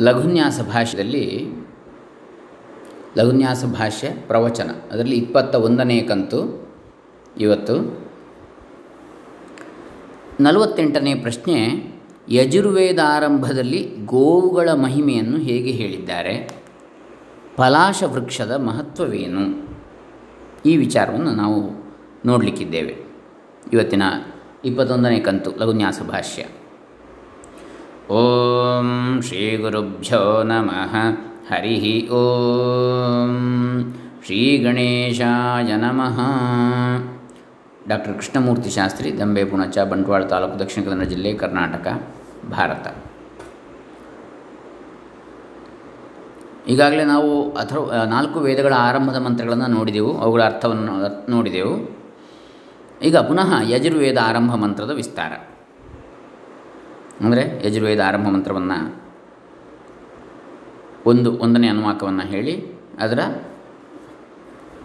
ಲಘುನ್ಯಾಸ ಭಾಷ್ಯದಲ್ಲಿ ಲಘುನ್ಯಾಸ ಭಾಷ್ಯ ಪ್ರವಚನ. ಅದರಲ್ಲಿ ಇಪ್ಪತ್ತ ಒಂದನೇ ಕಂತು ಇವತ್ತು. ನಲವತ್ತೆಂಟನೇ ಪ್ರಶ್ನೆ ಯಜುರ್ವೇದ ಆರಂಭದಲ್ಲಿ ಗೋವುಗಳ ಮಹಿಮೆಯನ್ನು ಹೇಗೆ ಹೇಳಿದ್ದಾರೆ? ಪಲಾಶ ವೃಕ್ಷದ ಮಹತ್ವವೇನು? ಈ ವಿಚಾರವನ್ನು ನಾವು ನೋಡಲಿಕ್ಕಿದ್ದೇವೆ. ಇವತ್ತಿನ ಇಪ್ಪತ್ತೊಂದನೇ ಕಂತು ಲಘುನ್ಯಾಸ ಭಾಷ್ಯ. ಓಂ ಶ್ರೀ ಗುರುಭ್ಯೋ ನಮಃ. ಹರಿ ಓಂ ಶ್ರೀ ಗಣೇಶಾಯ ನಮಃ. ಡಾಕ್ಟರ್ ಕೃಷ್ಣಮೂರ್ತಿ ಶಾಸ್ತ್ರಿ, ದಂಬೆ ಪುಣಚ, ಬಂಟ್ವಾಳ ತಾಲೂಕು, ದಕ್ಷಿಣ ಕನ್ನಡ ಜಿಲ್ಲೆ, ಕರ್ನಾಟಕ, ಭಾರತ. ಈಗಾಗಲೇ ನಾವು ಅಥರ್ವ ನಾಲ್ಕು ವೇದಗಳ ಆರಂಭದ ಮಂತ್ರಗಳನ್ನು ನೋಡಿದೆವು, ಅವುಗಳ ಅರ್ಥವನ್ನು ನೋಡಿದೆವು. ಈಗ ಪುನಃ ಯಜುರ್ವೇದ ಆರಂಭ ಮಂತ್ರದ ವಿಸ್ತಾರ. ಅಂದರೆ ಯಜುರ್ವೇದ ಆರಂಭ ಮಂತ್ರವನ್ನು ಒಂದು ಒಂದನೇ ಅನುವಾಕವನ್ನು ಹೇಳಿ ಅದರ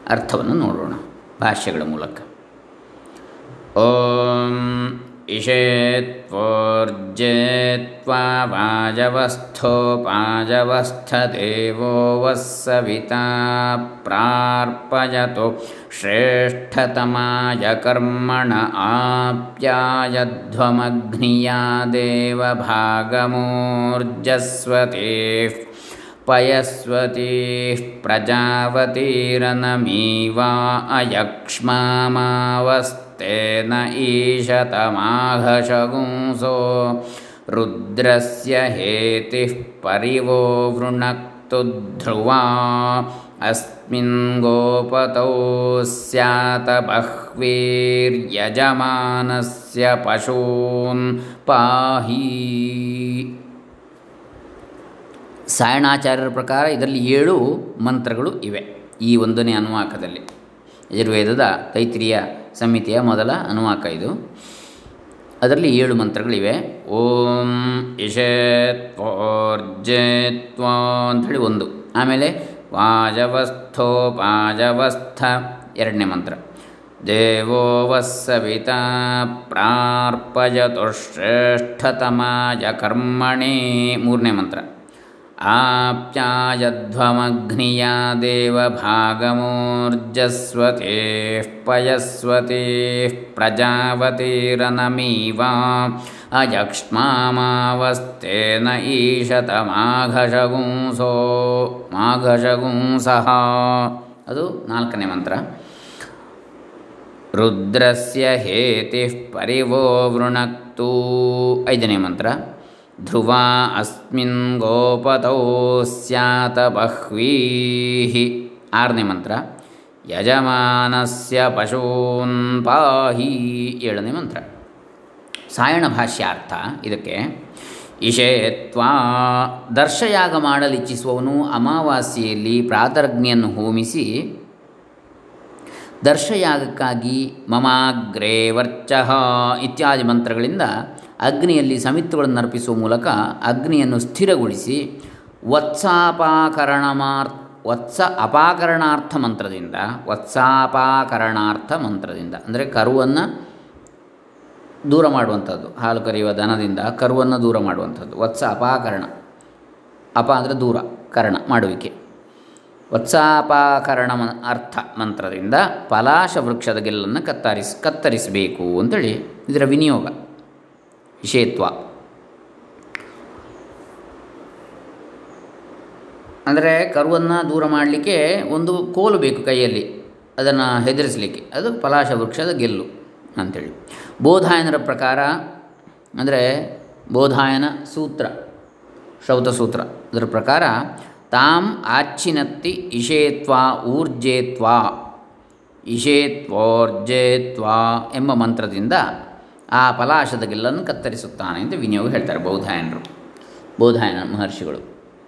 ಅರ್ಥವನ್ನು ನೋಡೋಣ ಭಾಷ್ಯಗಳ ಮೂಲಕ. ಓಂ इषेत्वोर्जेत्वा पाजवस्थोपाजवस्थ देवो वः सविता प्रार्पयतु श्रेष्ठतमाय कर्मण आप्यायध्वमग्निया देवभागमूर्जस्वतेः पयस्वतीः प्रजावतीरनमीवा अयक्ष्मामावस्त अयक्ष्मामावस्तेन ईशतमाघशगुंसो रुद्रस्य हेतिः परिवो वृणक्तु ध्रुवा अस्मिन् गोपतौ स्यात बह्वीर्यजमानस्य पशून् पाहि ಸಾಯಣಾಚಾರ್ಯರ ಪ್ರಕಾರ ಇದರಲ್ಲಿ ಏಳು ಮಂತ್ರಗಳು ಇವೆ ಈ ಒಂದನೇ ಅನುವಾಕದಲ್ಲಿ ಯಜುರ್ವೇದದ ತೈತ್ರಿಯ ಸಮಿತಿಯ ಮೊದಲ ಅನುವಾಕ ಇದು. ಅದರಲ್ಲಿ ಏಳು ಮಂತ್ರಗಳಿವೆ. ಓಂ ಇಷೇತ್ವೋರ್ಜೇತ್ವ ಅಂಥೇಳಿ ಒಂದು. ಆಮೇಲೆ ವಾಜವಸ್ಥೋ ಪಾಜವಸ್ಥ ಎರಡನೇ ಮಂತ್ರ. ದೇವೋ ವಸ್ಸವಿತಾ ಪ್ರಾರ್ಪಯತು ಶ್ರೇಷ್ಠತಮಾಯ ಕರ್ಮಣಿ ಮೂರನೇ ಮಂತ್ರ. आप्यायध्वमग्निया देवभागमूर्जस्वतीः पयस्वतीः प्रजावतीरनमीवा अयक्ष्मामावस्तेन ईशतमाघशगुंसो ಮಾಘಶಗುಂಸಃ ಅದು ನಾಲ್ಕನೇ ಮಂತ್ರ ರುದ್ರಸ್ಯ ಹೇತಿಃ ಪರಿವೋ ವೃಣಕ್ತು ಐದನೇ ಮಂತ್ರ ಧ್ರುವ ಅಸ್ಮಿನ್ ಗೋಪತೌ ಸ್ಯಾತ ಬಹ್ವೀಹಿ ಆರನೇ ಮಂತ್ರ ಯಜಮಾನಸ್ಯ ಪಶೂನ್ ಪಾಹಿ ಏಳನೇ ಮಂತ್ರ ಸಾಯಣ ಭಾಷ್ಯಾರ್ಥ ಇದಕ್ಕೆ ಇಷೇತ್ವಾ ದರ್ಶಯಾಗ ಮಾಡಲಿಚ್ಛಿಸುವವನು ಅಮಾವಾಸ್ಯೆಯಲ್ಲಿ ಪ್ರಾತರ್ಜ್ಞೆಯನ್ನು ಹೋಮಿಸಿ, ದರ್ಶಯಾಗಕ್ಕಾಗಿ ಮಮಾಗ್ರೇ ವರ್ಚಃ ಇತ್ಯಾದಿ ಮಂತ್ರಗಳಿಂದ ಅಗ್ನಿಯಲ್ಲಿ ಸಮಿತ್ತುಗಳನ್ನು ಅರ್ಪಿಸುವ ಮೂಲಕ ಅಗ್ನಿಯನ್ನು ಸ್ಥಿರಗೊಳಿಸಿ ವತ್ಸಾಪಾಕರಣ ವತ್ಸ ಅಪಾಕರಣಾರ್ಥ ಮಂತ್ರದಿಂದ, ವತ್ಸಾಪಾಕರಣಾರ್ಥ ಮಂತ್ರದಿಂದ, ಅಂದರೆ ಕರುವನ್ನು ದೂರ ಮಾಡುವಂಥದ್ದು. ಹಾಲು ಕರೆಯುವ ದನದಿಂದ ಕರುವನ್ನು ದೂರ ಮಾಡುವಂಥದ್ದು. ವತ್ಸ ಅಪಾಕರಣ ಅಪ ಅಂದರೆ ದೂರ, ಕರಣ ಮಾಡುವಿಕೆ. ವತ್ಸಾಪಾಕರಣ ಅರ್ಥ ಮಂತ್ರದಿಂದ ಪಲಾಶ ವೃಕ್ಷದ ಗೆಲ್ಲನ್ನು ಕತ್ತರಿಸ್, ಕತ್ತರಿಸಬೇಕು ಅಂತೇಳಿ ಇದರ ವಿನಿಯೋಗ. ವಿಷಯತ್ವ. ಅಂದರೆ ಕರುವನ್ನು ದೂರ ಮಾಡಲಿಕ್ಕೆ ಒಂದು ಕೋಲು ಬೇಕು ಕೈಯಲ್ಲಿ, ಅದನ್ನು ಹೆದರಿಸಲಿಕ್ಕೆ. ಅದು ಪಲಾಶ ವೃಕ್ಷದ ಗೆಲ್ಲು ಅಂಥೇಳಿ ಬೋಧಾಯನರ ಪ್ರಕಾರ, ಅಂದರೆ ಬೋಧಾಯನ ಸೂತ್ರ ಶ್ರೌತಸೂತ್ರ ಅದರ ಪ್ರಕಾರ, ತಾಂ ಆಚ್ಛಿನತ್ತಿ ಇಷೇತ್ವಾ ಊರ್ಜೇತ್ವಾ, ಇಷೇತ್ವೋರ್ಜೇತ್ವಾ ಎಂಬ ಮಂತ್ರದಿಂದ ಆ ಪಲಾಶದ ಗೆಲ್ಲನ್ನು ಕತ್ತರಿಸುತ್ತಾನೆ ಅಂತ ವಿನಿಯೋಗ ಹೇಳ್ತಾರೆ ಬೌಧಾಯನರು ಬೋಧಾಯನ ಮಹರ್ಷಿಗಳು.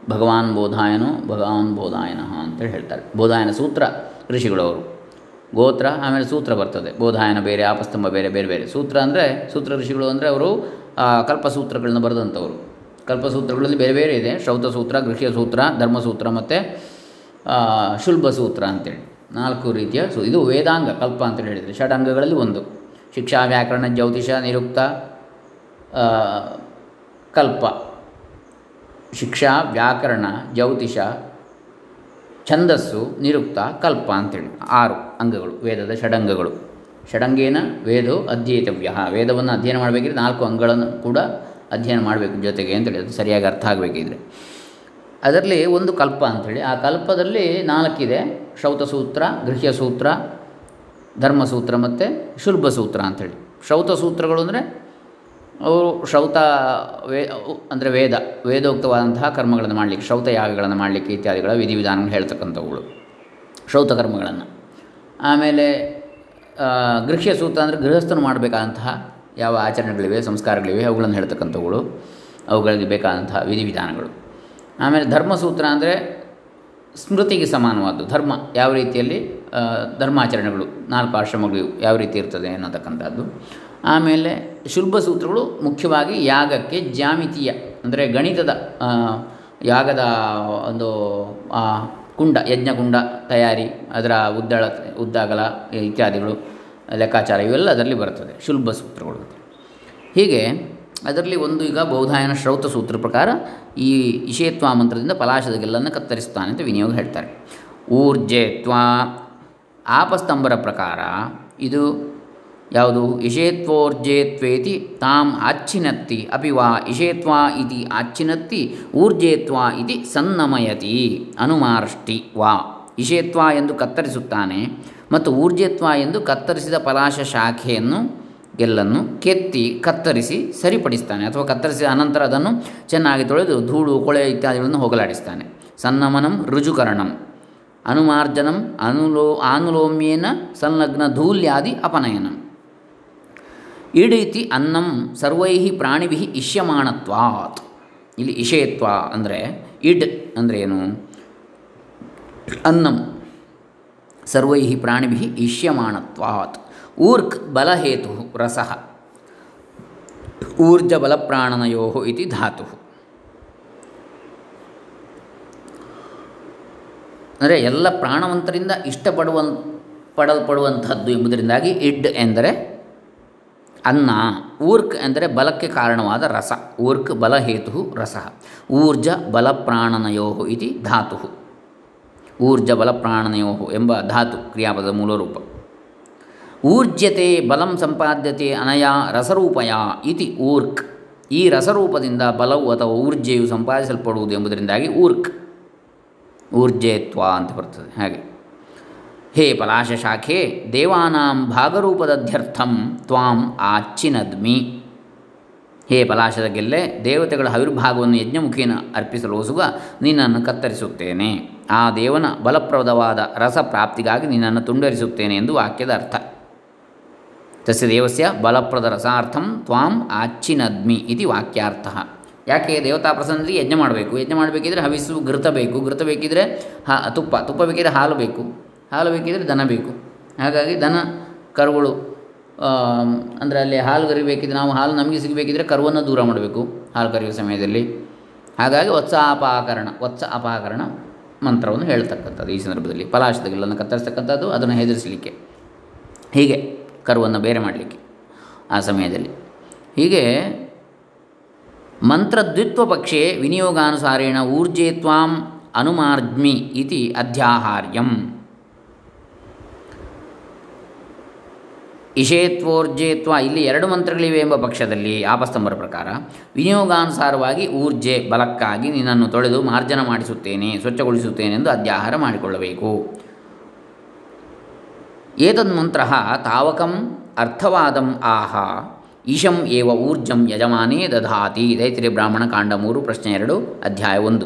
ಭಗವಾನ್ ಬೋಧಾಯನೋ ಭಗವಾನ್ ಬೋಧಾಯನ ಅಂತೇಳಿ ಹೇಳ್ತಾರೆ. ಬೋಧಾಯನ ಸೂತ್ರ ಋಷಿಗಳು ಅವರು. ಗೋತ್ರ, ಆಮೇಲೆ ಸೂತ್ರ ಬರ್ತದೆ. ಬೋಧಾಯನ ಬೇರೆ, ಆಪಸ್ತಂಭ ಬೇರೆ ಬೇರೆ ಬೇರೆ. ಸೂತ್ರ ಅಂದರೆ, ಸೂತ್ರ ಋಷಿಗಳು ಅಂದರೆ ಅವರು ಕಲ್ಪಸೂತ್ರಗಳನ್ನು ಬರೆದಂಥವ್ರು. ಕಲ್ಪಸೂತ್ರಗಳಲ್ಲಿ ಬೇರೆ ಬೇರೆ ಇದೆ. ಶ್ರೌತಸೂತ್ರ ಗೃಹ್ಯ ಸೂತ್ರ ಧರ್ಮಸೂತ್ರ ಮತ್ತು ಶುಲ್ಬ ಸೂತ್ರ ಅಂತೇಳಿ. ನಾಲ್ಕು ರೀತಿಯ ಸು ಇದು ವೇದಾಂಗ, ಕಲ್ಪ ಅಂತೇಳಿ ಹೇಳಿದರೆ. ಷಡಂಗಗಳಲ್ಲಿ ಒಂದು. ಶಿಕ್ಷಾ ವ್ಯಾಕರಣ, ಜ್ಯೋತಿಷ, ನಿರುಕ್ತ ಕಲ್ಪ. ಶಿಕ್ಷಾ, ವ್ಯಾಕರಣ, ಜ್ಯೋತಿಷ, ಛಂದಸ್ಸು, ನಿರುಕ್ತ, ಕಲ್ಪ ಅಂತೇಳಿ. ಆರು ಅಂಗಗಳು, ವೇದದ ಷಡಂಗಗಳು. ಷಡಂಗೇನ ವೇದೋ ಅಧ್ಯೇತವ್ಯ. ವೇದವನ್ನು ಅಧ್ಯಯನ ಮಾಡಬೇಕಿದ್ರೆ ನಾಲ್ಕು ಅಂಗಗಳನ್ನು ಕೂಡ ಅಧ್ಯಯನ ಮಾಡಬೇಕು ಜೊತೆಗೆ ಅಂತೇಳಿ. ಅದು ಸರಿಯಾಗಿ ಅರ್ಥ ಆಗಬೇಕಿದ್ರೆ. ಅದರಲ್ಲಿ ಒಂದು ಕಲ್ಪ ಅಂಥೇಳಿ ಆ ಕಲ್ಪದಲ್ಲಿ ನಾಲ್ಕಿದೆ. ಶ್ರೌತಸೂತ್ರ, ಗೃಹ್ಯಸೂತ್ರ ಧರ್ಮಸೂತ್ರ ಮತ್ತು ಶುಲ್ಭಸೂತ್ರ ಅಂಥೇಳಿ. ಶ್ರೌತಸೂತ್ರಗಳು ಅಂದರೆ ಅವರು ಶ್ರೌತ ವೇ, ಅಂದರೆ ವೇದ, ವೇದೋಕ್ತವಾದಂತಹ ಕರ್ಮಗಳನ್ನು ಮಾಡಲಿಕ್ಕೆ, ಶ್ರೌತ ಯಾಗಗಳನ್ನು ಮಾಡಲಿಕ್ಕೆ ಇತ್ಯಾದಿಗಳ ವಿಧಿವಿಧಾನಗಳು ಹೇಳ್ತಕ್ಕಂಥವುಗಳು. ಶ್ರೌತ ಕರ್ಮಗಳನ್ನು. ಆಮೇಲೆ ಗೃಹ್ಯ ಸೂತ್ರ ಅಂದರೆ ಗೃಹಸ್ಥನು ಮಾಡಬೇಕಾದಂತಹ ಯಾವ ಆಚರಣೆಗಳಿವೆ, ಸಂಸ್ಕಾರಗಳಿವೆ, ಅವುಗಳನ್ನು ಹೇಳ್ತಕ್ಕಂಥವುಗಳು. ಅವುಗಳಿಗೆ ಬೇಕಾದಂತಹ ವಿಧಿವಿಧಾನಗಳು. ಆಮೇಲೆ ಧರ್ಮಸೂತ್ರ ಅಂದರೆ ಸ್ಮೃತಿಗೆ ಸಮಾನವಾದ ಧರ್ಮ ಯಾವ ರೀತಿಯಲ್ಲಿ? ಧರ್ಮಾಚರಣೆಗಳು. ನಾಲ್ಕು ಆಶ್ರಮಗಳು ಯಾವ ರೀತಿ ಇರ್ತದೆ ಅನ್ನತಕ್ಕಂಥದ್ದು. ಆಮೇಲೆ ಶುಲ್ಭ ಸೂತ್ರಗಳು ಮುಖ್ಯವಾಗಿ ಯಾಗಕ್ಕೆ ಜ್ಯಾಮಿತೀಯ, ಅಂದರೆ ಗಣಿತದ ಯಾಗದ ಒಂದು ಕುಂಡ ಯಜ್ಞಕುಂಡ ತಯಾರಿ, ಅದರ ಉದ್ದಳ, ಉದ್ದಾಗಲ ಇತ್ಯಾದಿಗಳು, ಲೆಕ್ಕಾಚಾರ ಇವೆಲ್ಲ ಅದರಲ್ಲಿ ಬರ್ತದೆ ಶುಲ್ಭ ಸೂತ್ರಗಳು. ಹೀಗೆ ಅದರಲ್ಲಿ ಒಂದು ಈಗ ಬೌಧಾಯನ ಶ್ರೌತ ಸೂತ್ರ ಪ್ರಕಾರ ಈ ಇಷೇತ್ವ ಮಂತ್ರದಿಂದ ಪಲಾಶದ ಗೆಲ್ಲನ್ನು ಕತ್ತರಿಸ್ತಾನೆ ಅಂತ ವಿನಿಯೋಗ ಹೇಳ್ತಾರೆ. ಊರ್ಜೇತ್ವಾ ಆಪಸ್ತಂಭರ ಪ್ರಕಾರ ಇದು ಯಾವುದು? ಇಷೇತ್ವೋರ್ಜೇತ್ವೇತಿ ತಾಂ ಆಚ್ಛಿನತ್ತಿ ಅಪಿ ವಾ ಇಷೇತ್ವಾ ಇತಿ ಆಚ್ಛಿನತ್ತಿ ಊರ್ಜೇತ್ವ ಇತಿ ಸನ್ನಮಯತಿ ಅನುಮಾರ್ಷ್ಟಿ ವಾ. ಇಷೇತ್ವ ಎಂದು ಕತ್ತರಿಸುತ್ತಾನೆ ಮತ್ತು ಊರ್ಜೇತ್ವ ಎಂದು ಕತ್ತರಿಸಿದ ಪಲಾಶ ಶಾಖೆಯನ್ನು ಗೆಲ್ಲನ್ನು ಕೆತ್ತಿ ಕತ್ತರಿಸಿ ಸರಿಪಡಿಸ್ತಾನೆ ಅಥವಾ ಕತ್ತರಿಸಿದ ಅನಂತರ ಅದನ್ನು ಚೆನ್ನಾಗಿ ತೊಳೆದು ಧೂಳು, ಕೊಳೆ ಇತ್ಯಾದಿಗಳನ್ನು ಹೋಗಲಾಡಿಸ್ತಾನೆ. ಸನ್ನಮನಂ ರುಜುಕರಣಂ ಅನುಮಾರ್ಜನಂ ಅನುಲೋ, ಆನುಲೋಮ್ಯೇನ ಸಂಲಗ್ನ ಧೂಲ್ಯಾದಿ ಅಪನಯನಂ. ಇಡೀತಿ ಅನ್ನಂ ಸರ್ವೈ ಪ್ರಾಣಿಭಿ ಇಷ್ಯಮಾಣತ್ವಾತ್. ಇಲ್ಲಿ ಇಷೇತ್ವ ಅಂದರೆ ಇಡ್ ಅಂದರೆ ಏನು? ಅನ್ನಂ ಸರ್ವೈ ಪ್ರಾಣಿಭಿ ಇಷ್ಯಮಾಣತ್ವಾತ್. ರಸ. ಊರ್ಜ ಬಲಪ್ರಾಣನಯೋ ಇತಿ ಧಾತು ಅಂದರೆ ಎಲ್ಲ ಪ್ರಾಣವಂತರಿಂದ ಇಷ್ಟಪಡುವ ಪಡಲ್ಪಡುವಂಥದ್ದು ಎಂಬುದರಿಂದಾಗಿ ಇಡ್ ಎಂದರೆ ಅನ್ನ, ಊರ್ಕ್ ಎಂದರೆ ಬಲಕ್ಕೆ ಕಾರಣವಾದ ರಸ, ಊರ್ಕ್ ಬಲಹೇತು ರಸ. ಊರ್ಜ ಬಲಪ್ರಾಣನಯೋ ಇತಿ ಧಾತು ಊರ್ಜ ಬಲಪ್ರಾಣನಯೋ ಎಂಬ ಧಾತು ಕ್ರಿಯಾಪದ ಮೂಲರೂಪ ಊರ್ಜ್ಯತೆ ಬಲಂ ಸಂಪಾದ್ಯತೆ ಅನಯ ರಸರೂಪಯ ಇತಿ ಊರ್ಕ್. ಈ ರಸರೂಪದಿಂದ ಬಲವು ಅಥವಾ ಊರ್ಜೆಯು ಸಂಪಾದಿಸಲ್ಪಡುವುದು ಎಂಬುದರಿಂದಾಗಿ ಊರ್ಕ್. ಊರ್ಜೆತ್ವ ಅಂತ ಬರ್ತದೆ, ಹಾಗೆ. ಹೇ ಪಲಾಶ ಶಾಖೆ ದೇವಾನಾಂ ಭಾಗರೂಪದಧ್ಯರ್ಥಂ ತ್ವಾಂ ಆಚ್ಚಿನದ್ಮಿ. ಹೇ ಪಲಾಶದ ಗೆಲ್ಲೆ, ದೇವತೆಗಳ ಆವಿರ್ಭಾಗವನ್ನು ಯಜ್ಞಮುಖೇನ ಅರ್ಪಿಸಲು ಹೊಸುಗ ನಿನ್ನನ್ನು ಕತ್ತರಿಸುತ್ತೇನೆ. ಆ ದೇವನ ಬಲಪ್ರದವಾದ ರಸ ಪ್ರಾಪ್ತಿಗಾಗಿ ನಿನ್ನನ್ನು ತುಂಡರಿಸುತ್ತೇನೆ ಎಂದು ವಾಕ್ಯದ ಅರ್ಥ. ತಸ್ಯ ದೇವಸ್ಯ ಬಲಪ್ರದ ರಸಾರ್ಥಂ ತ್ವಾಂ ಆಚಿನದ್ಮಿ ಇತಿ ವಾಕ್ಯಾರ್ಥ ಯಾಕೆ ದೇವತಾ ಪ್ರಸನ್ನರಿಗೆ ಯಜ್ಞ ಮಾಡಬೇಕು? ಯಜ್ಞ ಮಾಡಬೇಕಿದ್ರೆ ಹವಿಸು ಘೃತ ಬೇಕು ಘೃತ ಬೇಕಿದ್ರೆ ಹಾ, ತುಪ್ಪ. ತುಪ್ಪ ಬೇಕಿದ್ರೆ ಹಾಲು ಬೇಕು. ಹಾಲು ಬೇಕಿದ್ರೆ ದನ ಬೇಕು. ಹಾಗಾಗಿ ದನ, ಕರುಗಳು ಅಂದರೆ ಅಲ್ಲಿ ಹಾಲು ಕರಿಬೇಕಿದ್ರೆ ನಾವು ಹಾಲು ನಮಗೆ ಸಿಗಬೇಕಿದ್ರೆ ಕರುವನ್ನು ದೂರ ಮಾಡಬೇಕು ಹಾಲು ಕರೆಯುವ ಸಮಯದಲ್ಲಿ. ಹಾಗಾಗಿ ವತ್ಸ ಅಪಾಕರಣ ವತ್ಸ ಅಪಾಕರಣ ಮಂತ್ರವನ್ನು ಹೇಳ್ತಕ್ಕಂಥದ್ದು ಈ ಸಂದರ್ಭದಲ್ಲಿ. ಫಲಾಶದಗಳನ್ನು ಕತ್ತರಿಸ್ತಕ್ಕಂಥದ್ದು ಅದನ್ನು ಹೆದರಿಸಲಿಕ್ಕೆ. ಹೀಗೆ. ಕರುವನ್ನು ಬೇರೆ ಮಾಡಲಿಕ್ಕೆ ಆ ಸಮಯದಲ್ಲಿ. ಹೀಗೆ ಮಂತ್ರದ್ವಿತ್ವ ಪಕ್ಷೆ ವಿನಿಯೋಗಾನುಸಾರೇಣ ಊರ್ಜೆ ತ್ವಾಂ ಅನುಮಾರ್ಜ್ಮಿ ಇತಿ ಅಧ್ಯಾಹಾರ್ಯಂ. ಇಷೇತ್ವೋರ್ಜೇತ್ವ ಇಲ್ಲಿ ಎರಡು ಮಂತ್ರಗಳಿವೆ ಎಂಬ ಪಕ್ಷದಲ್ಲಿ ಆಪಸ್ತಂಭರ ಪ್ರಕಾರ ವಿನಿಯೋಗಾನುಸಾರವಾಗಿ ಊರ್ಜೆ ಬಲಕ್ಕಾಗಿ ನಿನ್ನನ್ನು ತೊಳೆದು ಮಾರ್ಜನ ಮಾಡಿಸುತ್ತೇನೆ ಸ್ವಚ್ಛಗೊಳಿಸುತ್ತೇನೆಂದು ಅಧ್ಯಾಹಾರ ಮಾಡಿಕೊಳ್ಳಬೇಕು. ಏತನ್ಮಂತ್ರ ತಾವಕಂ ಅರ್ಥವಾದಂ ಆಹ. ಈಶಂ ಏವ ಊರ್ಜಂ ಯಜಮಾನೇ ದಧಾತಿ. ದೈತ್ರಿ ಬ್ರಾಹ್ಮಣ ಕಾಂಡ ಮೂರು, ಪ್ರಶ್ನೆ ಎರಡು, ಅಧ್ಯಾಯ ಒಂದು.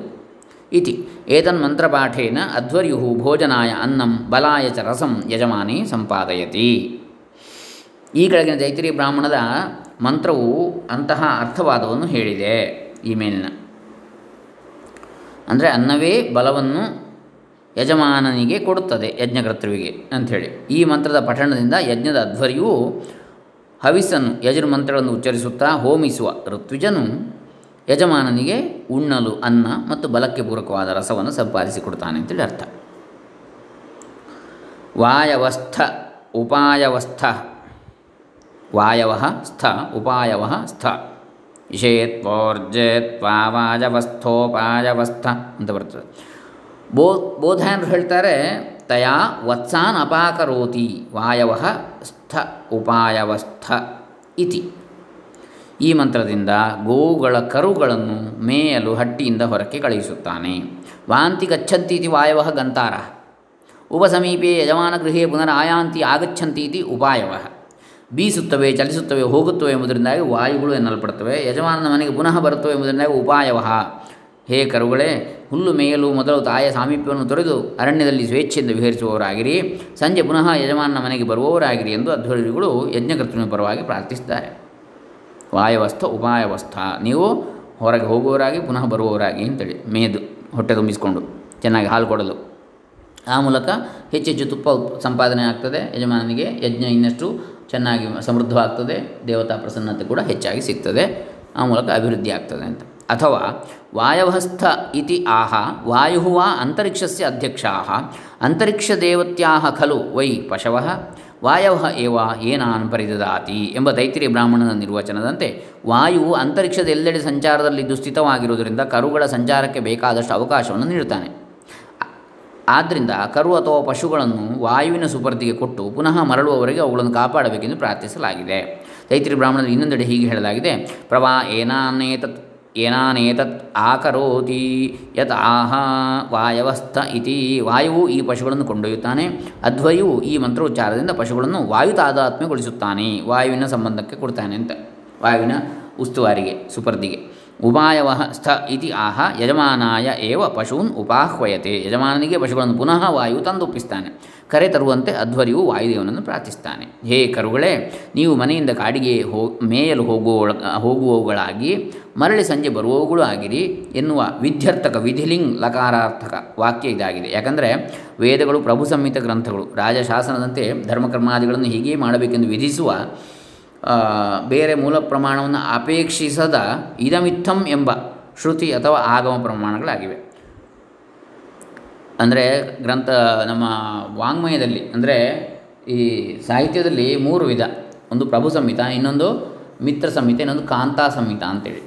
ಇತಿ. ಏತನ್ಮಂತ್ರಪಾಠೇನ ಅಧ್ವರ್ಯು ಭೋಜನಾಯ ಅನ್ನಂ ಬಲಾಯ ಚ ರಸಂ ಯಜಮಾನೇ ಸಂಪಾದಯತಿ. ಈ ಕೆಳಗಿನ ದೈತ್ರಿ ಬ್ರಾಹ್ಮಣದ ಮಂತ್ರವು ಅಂತಹ ಅರ್ಥವಾದವನ್ನು ಹೇಳಿದೆ. ಈ ಮೇಲಿನ. ಅಂದರೆ ಅನ್ನವೇ ಬಲವನ್ನು ಯಜಮಾನನಿಗೆ ಕೊಡುತ್ತದೆ ಯಜ್ಞಕರ್ತೃವಿಗೆ ಅಂಥೇಳಿ. ಈ ಮಂತ್ರದ ಪಠಣದಿಂದ ಯಜ್ಞದ ಅಧ್ವರ್ಯವು ಹವಿಸ್ಸನ್ನು ಯಜುರ್ಮಂತ್ರಗಳನ್ನು ಉಚ್ಚರಿಸುತ್ತಾ ಹೋಮಿಸುವ ಋತ್ವಿಜನು ಯಜಮಾನನಿಗೆ ಉಣ್ಣಲು ಅನ್ನ ಮತ್ತು ಬಲಕ್ಕೆ ಪೂರಕವಾದ ರಸವನ್ನು ಸಂಪಾದಿಸಿಕೊಡ್ತಾನೆ ಅಂತೇಳಿ ಅರ್ಥ. ವಾಯವಸ್ಥ ಉಪಾಯವಸ್ಥ. ವಾಯವ ಸ್ಥ ಉಪಾಯವ ಸ್ಥ. ಇಷೇತ್ವೋರ್ಜೇತ್ವಾಯವಸ್ಥೋಪಾಯವಸ್ಥ ಅಂತ ಬರ್ತದೆ. ಬೋ ಬೋಧಾಯನರು ಹೇಳ್ತಾರೆ, ತಯಾ ವತ್ಸಾನ್ ಅಪಾಕರೋತಿ ವಾಯವ ಸ್ಥ ಉಪಾಯವಸ್ಥ ಇತಿ. ಈ ಮಂತ್ರದಿಂದ ಗೋವುಗಳ ಕರುಗಳನ್ನು ಮೇಯಲು ಹಟ್ಟಿಯಿಂದ ಹೊರಕ್ಕೆ ಕಳುಹಿಸುತ್ತಾನೆ. ವಾಂತಿ ಗಚ್ಚಂತಿ ಇತಿ ವಾಯವ ಗಂತಾರ. ಉಪಸಮೀಪೆ ಯಜಮಾನಗೃಹೇ ಪುನರ್ ಆಯಾಂತಿ ಆಗಚ್ಚಂತಿ ಇತಿ ಉಪಾಯವ. ಬೀಸುತ್ತವೆ, ಚಲಿಸುತ್ತವೆ, ಹೋಗುತ್ತವೆ ಎಂಬುದರಿಂದಾಗಿ ವಾಯುಗಳು ಎನ್ನಲ್ಪಡುತ್ತವೆ. ಯಜಮಾನನ ಮನೆಗೆ ಪುನಃ ಬರುತ್ತವೆ ಎಂಬುದರಿಂದಾಗಿ ಉಪಾಯವ. ಹೇ ಕರುಗಳೇ, ಹುಲ್ಲು ಮೇಯಲು ಮೊದಲು ತಾಯ ಸಾಮೀಪ್ಯವನ್ನು ತೊರೆದು ಅರಣ್ಯದಲ್ಲಿ ಸ್ವೇಚ್ಛೆಯಿಂದ ವಿಹರಿಸುವವರಾಗಿರಿ, ಸಂಜೆ ಪುನಃ ಯಜಮಾನನ ಮನೆಗೆ ಬರುವವರಾಗಿರಿ ಎಂದು ಅಧ್ವರ್ಯಗಳು ಯಜ್ಞಕರ್ತೃನ ಪರವಾಗಿ ಪ್ರಾರ್ಥಿಸಿದ್ದಾರೆ. ವಾಯವಸ್ಥ ಉಪಾಯವಸ್ಥ, ನೀವು ಹೊರಗೆ ಹೋಗುವವರಾಗಿ ಪುನಃ ಬರುವವರಾಗಿ ಅಂತೇಳಿ ಮೇದು ಹೊಟ್ಟೆ ತುಂಬಿಸಿಕೊಂಡು ಚೆನ್ನಾಗಿ ಹಾಲು ಕೊಡಲು. ಆ ಮೂಲಕ ಹೆಚ್ಚೆಚ್ಚು ತುಪ್ಪ ಸಂಪಾದನೆ ಆಗ್ತದೆ, ಯಜಮಾನನಿಗೆ ಯಜ್ಞ ಇನ್ನಷ್ಟು ಚೆನ್ನಾಗಿ ಸಮೃದ್ಧವಾಗ್ತದೆ, ದೇವತಾ ಪ್ರಸನ್ನತೆ ಕೂಡ ಹೆಚ್ಚಾಗಿ ಸಿಗ್ತದೆ, ಆ ಮೂಲಕ ಅಭಿವೃದ್ಧಿ ಆಗ್ತದೆ ಅಂತ. ಅಥವಾ ವಾಯವಸ್ಥ ಇತಿ ಆಹ ವಾಯು ವಾ ಅಂತರಿಕ್ಷಸ್ಯ ಅಧ್ಯಕ್ಷಾಹ, ಅಂತರಿಕ್ಷದೇವತ್ಯಾಹ ಖಲು ವೈ ಪಶವಃ ವಾಯವ ಏವ ಏನಾನ್ ಪರಿದದಾತಿ ಎಂಬ ತೈತಿರಿ ಬ್ರಾಹ್ಮಣನ ನಿರ್ವಚನದಂತೆ ವಾಯುವು ಅಂತರಿಕ್ಷದ ಎಲ್ಲೆಡೆ ಸಂಚಾರದಲ್ಲಿ ದುಸ್ಥಿತವಾಗಿರುವುದರಿಂದ ಕರುಗಳ ಸಂಚಾರಕ್ಕೆ ಬೇಕಾದಷ್ಟು ಅವಕಾಶವನ್ನು ನೀಡುತ್ತಾನೆ. ಆದ್ದರಿಂದ ಕರು ಅಥವಾ ಪಶುಗಳನ್ನು ವಾಯುವಿನ ಸುಪರ್ದಿಗೆ ಕೊಟ್ಟು ಪುನಃ ಮರಳುವವರೆಗೆ ಅವುಗಳನ್ನು ಕಾಪಾಡಬೇಕೆಂದು ಪ್ರಾರ್ಥಿಸಲಾಗಿದೆ. ದೈತ್ರಿ ಬ್ರಾಹ್ಮಣದಲ್ಲಿ ಇನ್ನೊಂದೆಡೆ ಹೀಗೆ ಹೇಳಲಾಗಿದೆ. ಪ್ರವಾ ಏನಾನೇತತ್ ಏನಾನೇತತ್ ಆಕರೋತಿ? ಯತ್ ಆಹ ವಾಯವಸ್ಥ ಇತಿ. ವಾಯುವು ಈ ಪಶುಗಳನ್ನು ಕೊಂಡೊಯ್ಯುತ್ತಾನೆ. ಅಧ್ವಯು ಈ ಮಂತ್ರೋಚ್ಚಾರದಿಂದ ಪಶುಗಳನ್ನು ವಾಯು ತಾದಾತ್ಮ್ಯಗೊಳಿಸುತ್ತಾನೆ ವಾಯುವಿನ ಸಂಬಂಧಕ್ಕೆ ಕೊಡ್ತಾನೆ ಅಂತ. ವಾಯುವಿನ ಉಸ್ತುವಾರಿಗೆ, ಸುಪರ್ದಿಗೆ. ಉಪಾಯವ ಸ್ಥ ಇತಿ ಆಹ, ಯಜಮಾನಾಯ ಏವ ಪಶೂನ್ ಉಪಾಹ್ವಯತೆ. ಯಜಮಾನನಿಗೆ ಪಶುಗಳನ್ನು ಪುನಃ ವಾಯು ತಂದೊಪ್ಪಿಸ್ತಾನೆ. ಕರೆ ತರುವಂತೆ ಅಧ್ವರಿಯು ವಾಯುದೇವನನ್ನು ಪ್ರಾರ್ಥಿಸ್ತಾನೆ. ಹೇ ಕರುಗಳೇ, ನೀವು ಮನೆಯಿಂದ ಕಾಡಿಗೆ ಹೋ, ಮೇಯಲು ಹೋಗುವ ಹೋಗುವವುಗಳಾಗಿ, ಮರಳಿ ಸಂಜೆ ಬರುವವುಗಳು ಆಗಿರಿ ಎನ್ನುವ ವಿಧ್ಯರ್ಥಕ ವಿಧಿಲಿಂಗ್ ಲಕಾರಾರ್ಥಕ ವಾಕ್ಯ ಇದಾಗಿದೆ. ಯಾಕಂದರೆ ವೇದಗಳು ಪ್ರಭು ಸಂಹಿತ ಗ್ರಂಥಗಳು. ರಾಜಶಾಸನದಂತೆ ಧರ್ಮಕರ್ಮಾದಿಗಳನ್ನು ಹೀಗೆ ಮಾಡಬೇಕೆಂದು ವಿಧಿಸುವ ಬೇರೆ ಮೂಲ ಪ್ರಮಾಣವನ್ನು ಅಪೇಕ್ಷಿಸದ ಇದಮಿತ್ತಂ ಎಂಬ ಶ್ರುತಿ ಅಥವಾ ಆಗಮ ಪ್ರಮಾಣಗಳಾಗಿವೆ. ಅಂದರೆ ಗ್ರಂಥ, ನಮ್ಮ ವಾಂಗ್ಮಯದಲ್ಲಿ, ಅಂದರೆ ಈ ಸಾಹಿತ್ಯದಲ್ಲಿ ಮೂರು ವಿಧ. ಒಂದು ಪ್ರಭು ಸಂಹಿತ, ಇನ್ನೊಂದು ಮಿತ್ರ ಸಂಹಿತೆ, ಇನ್ನೊಂದು ಕಾಂತಾ ಸಂಹಿತ ಅಂತೇಳಿ.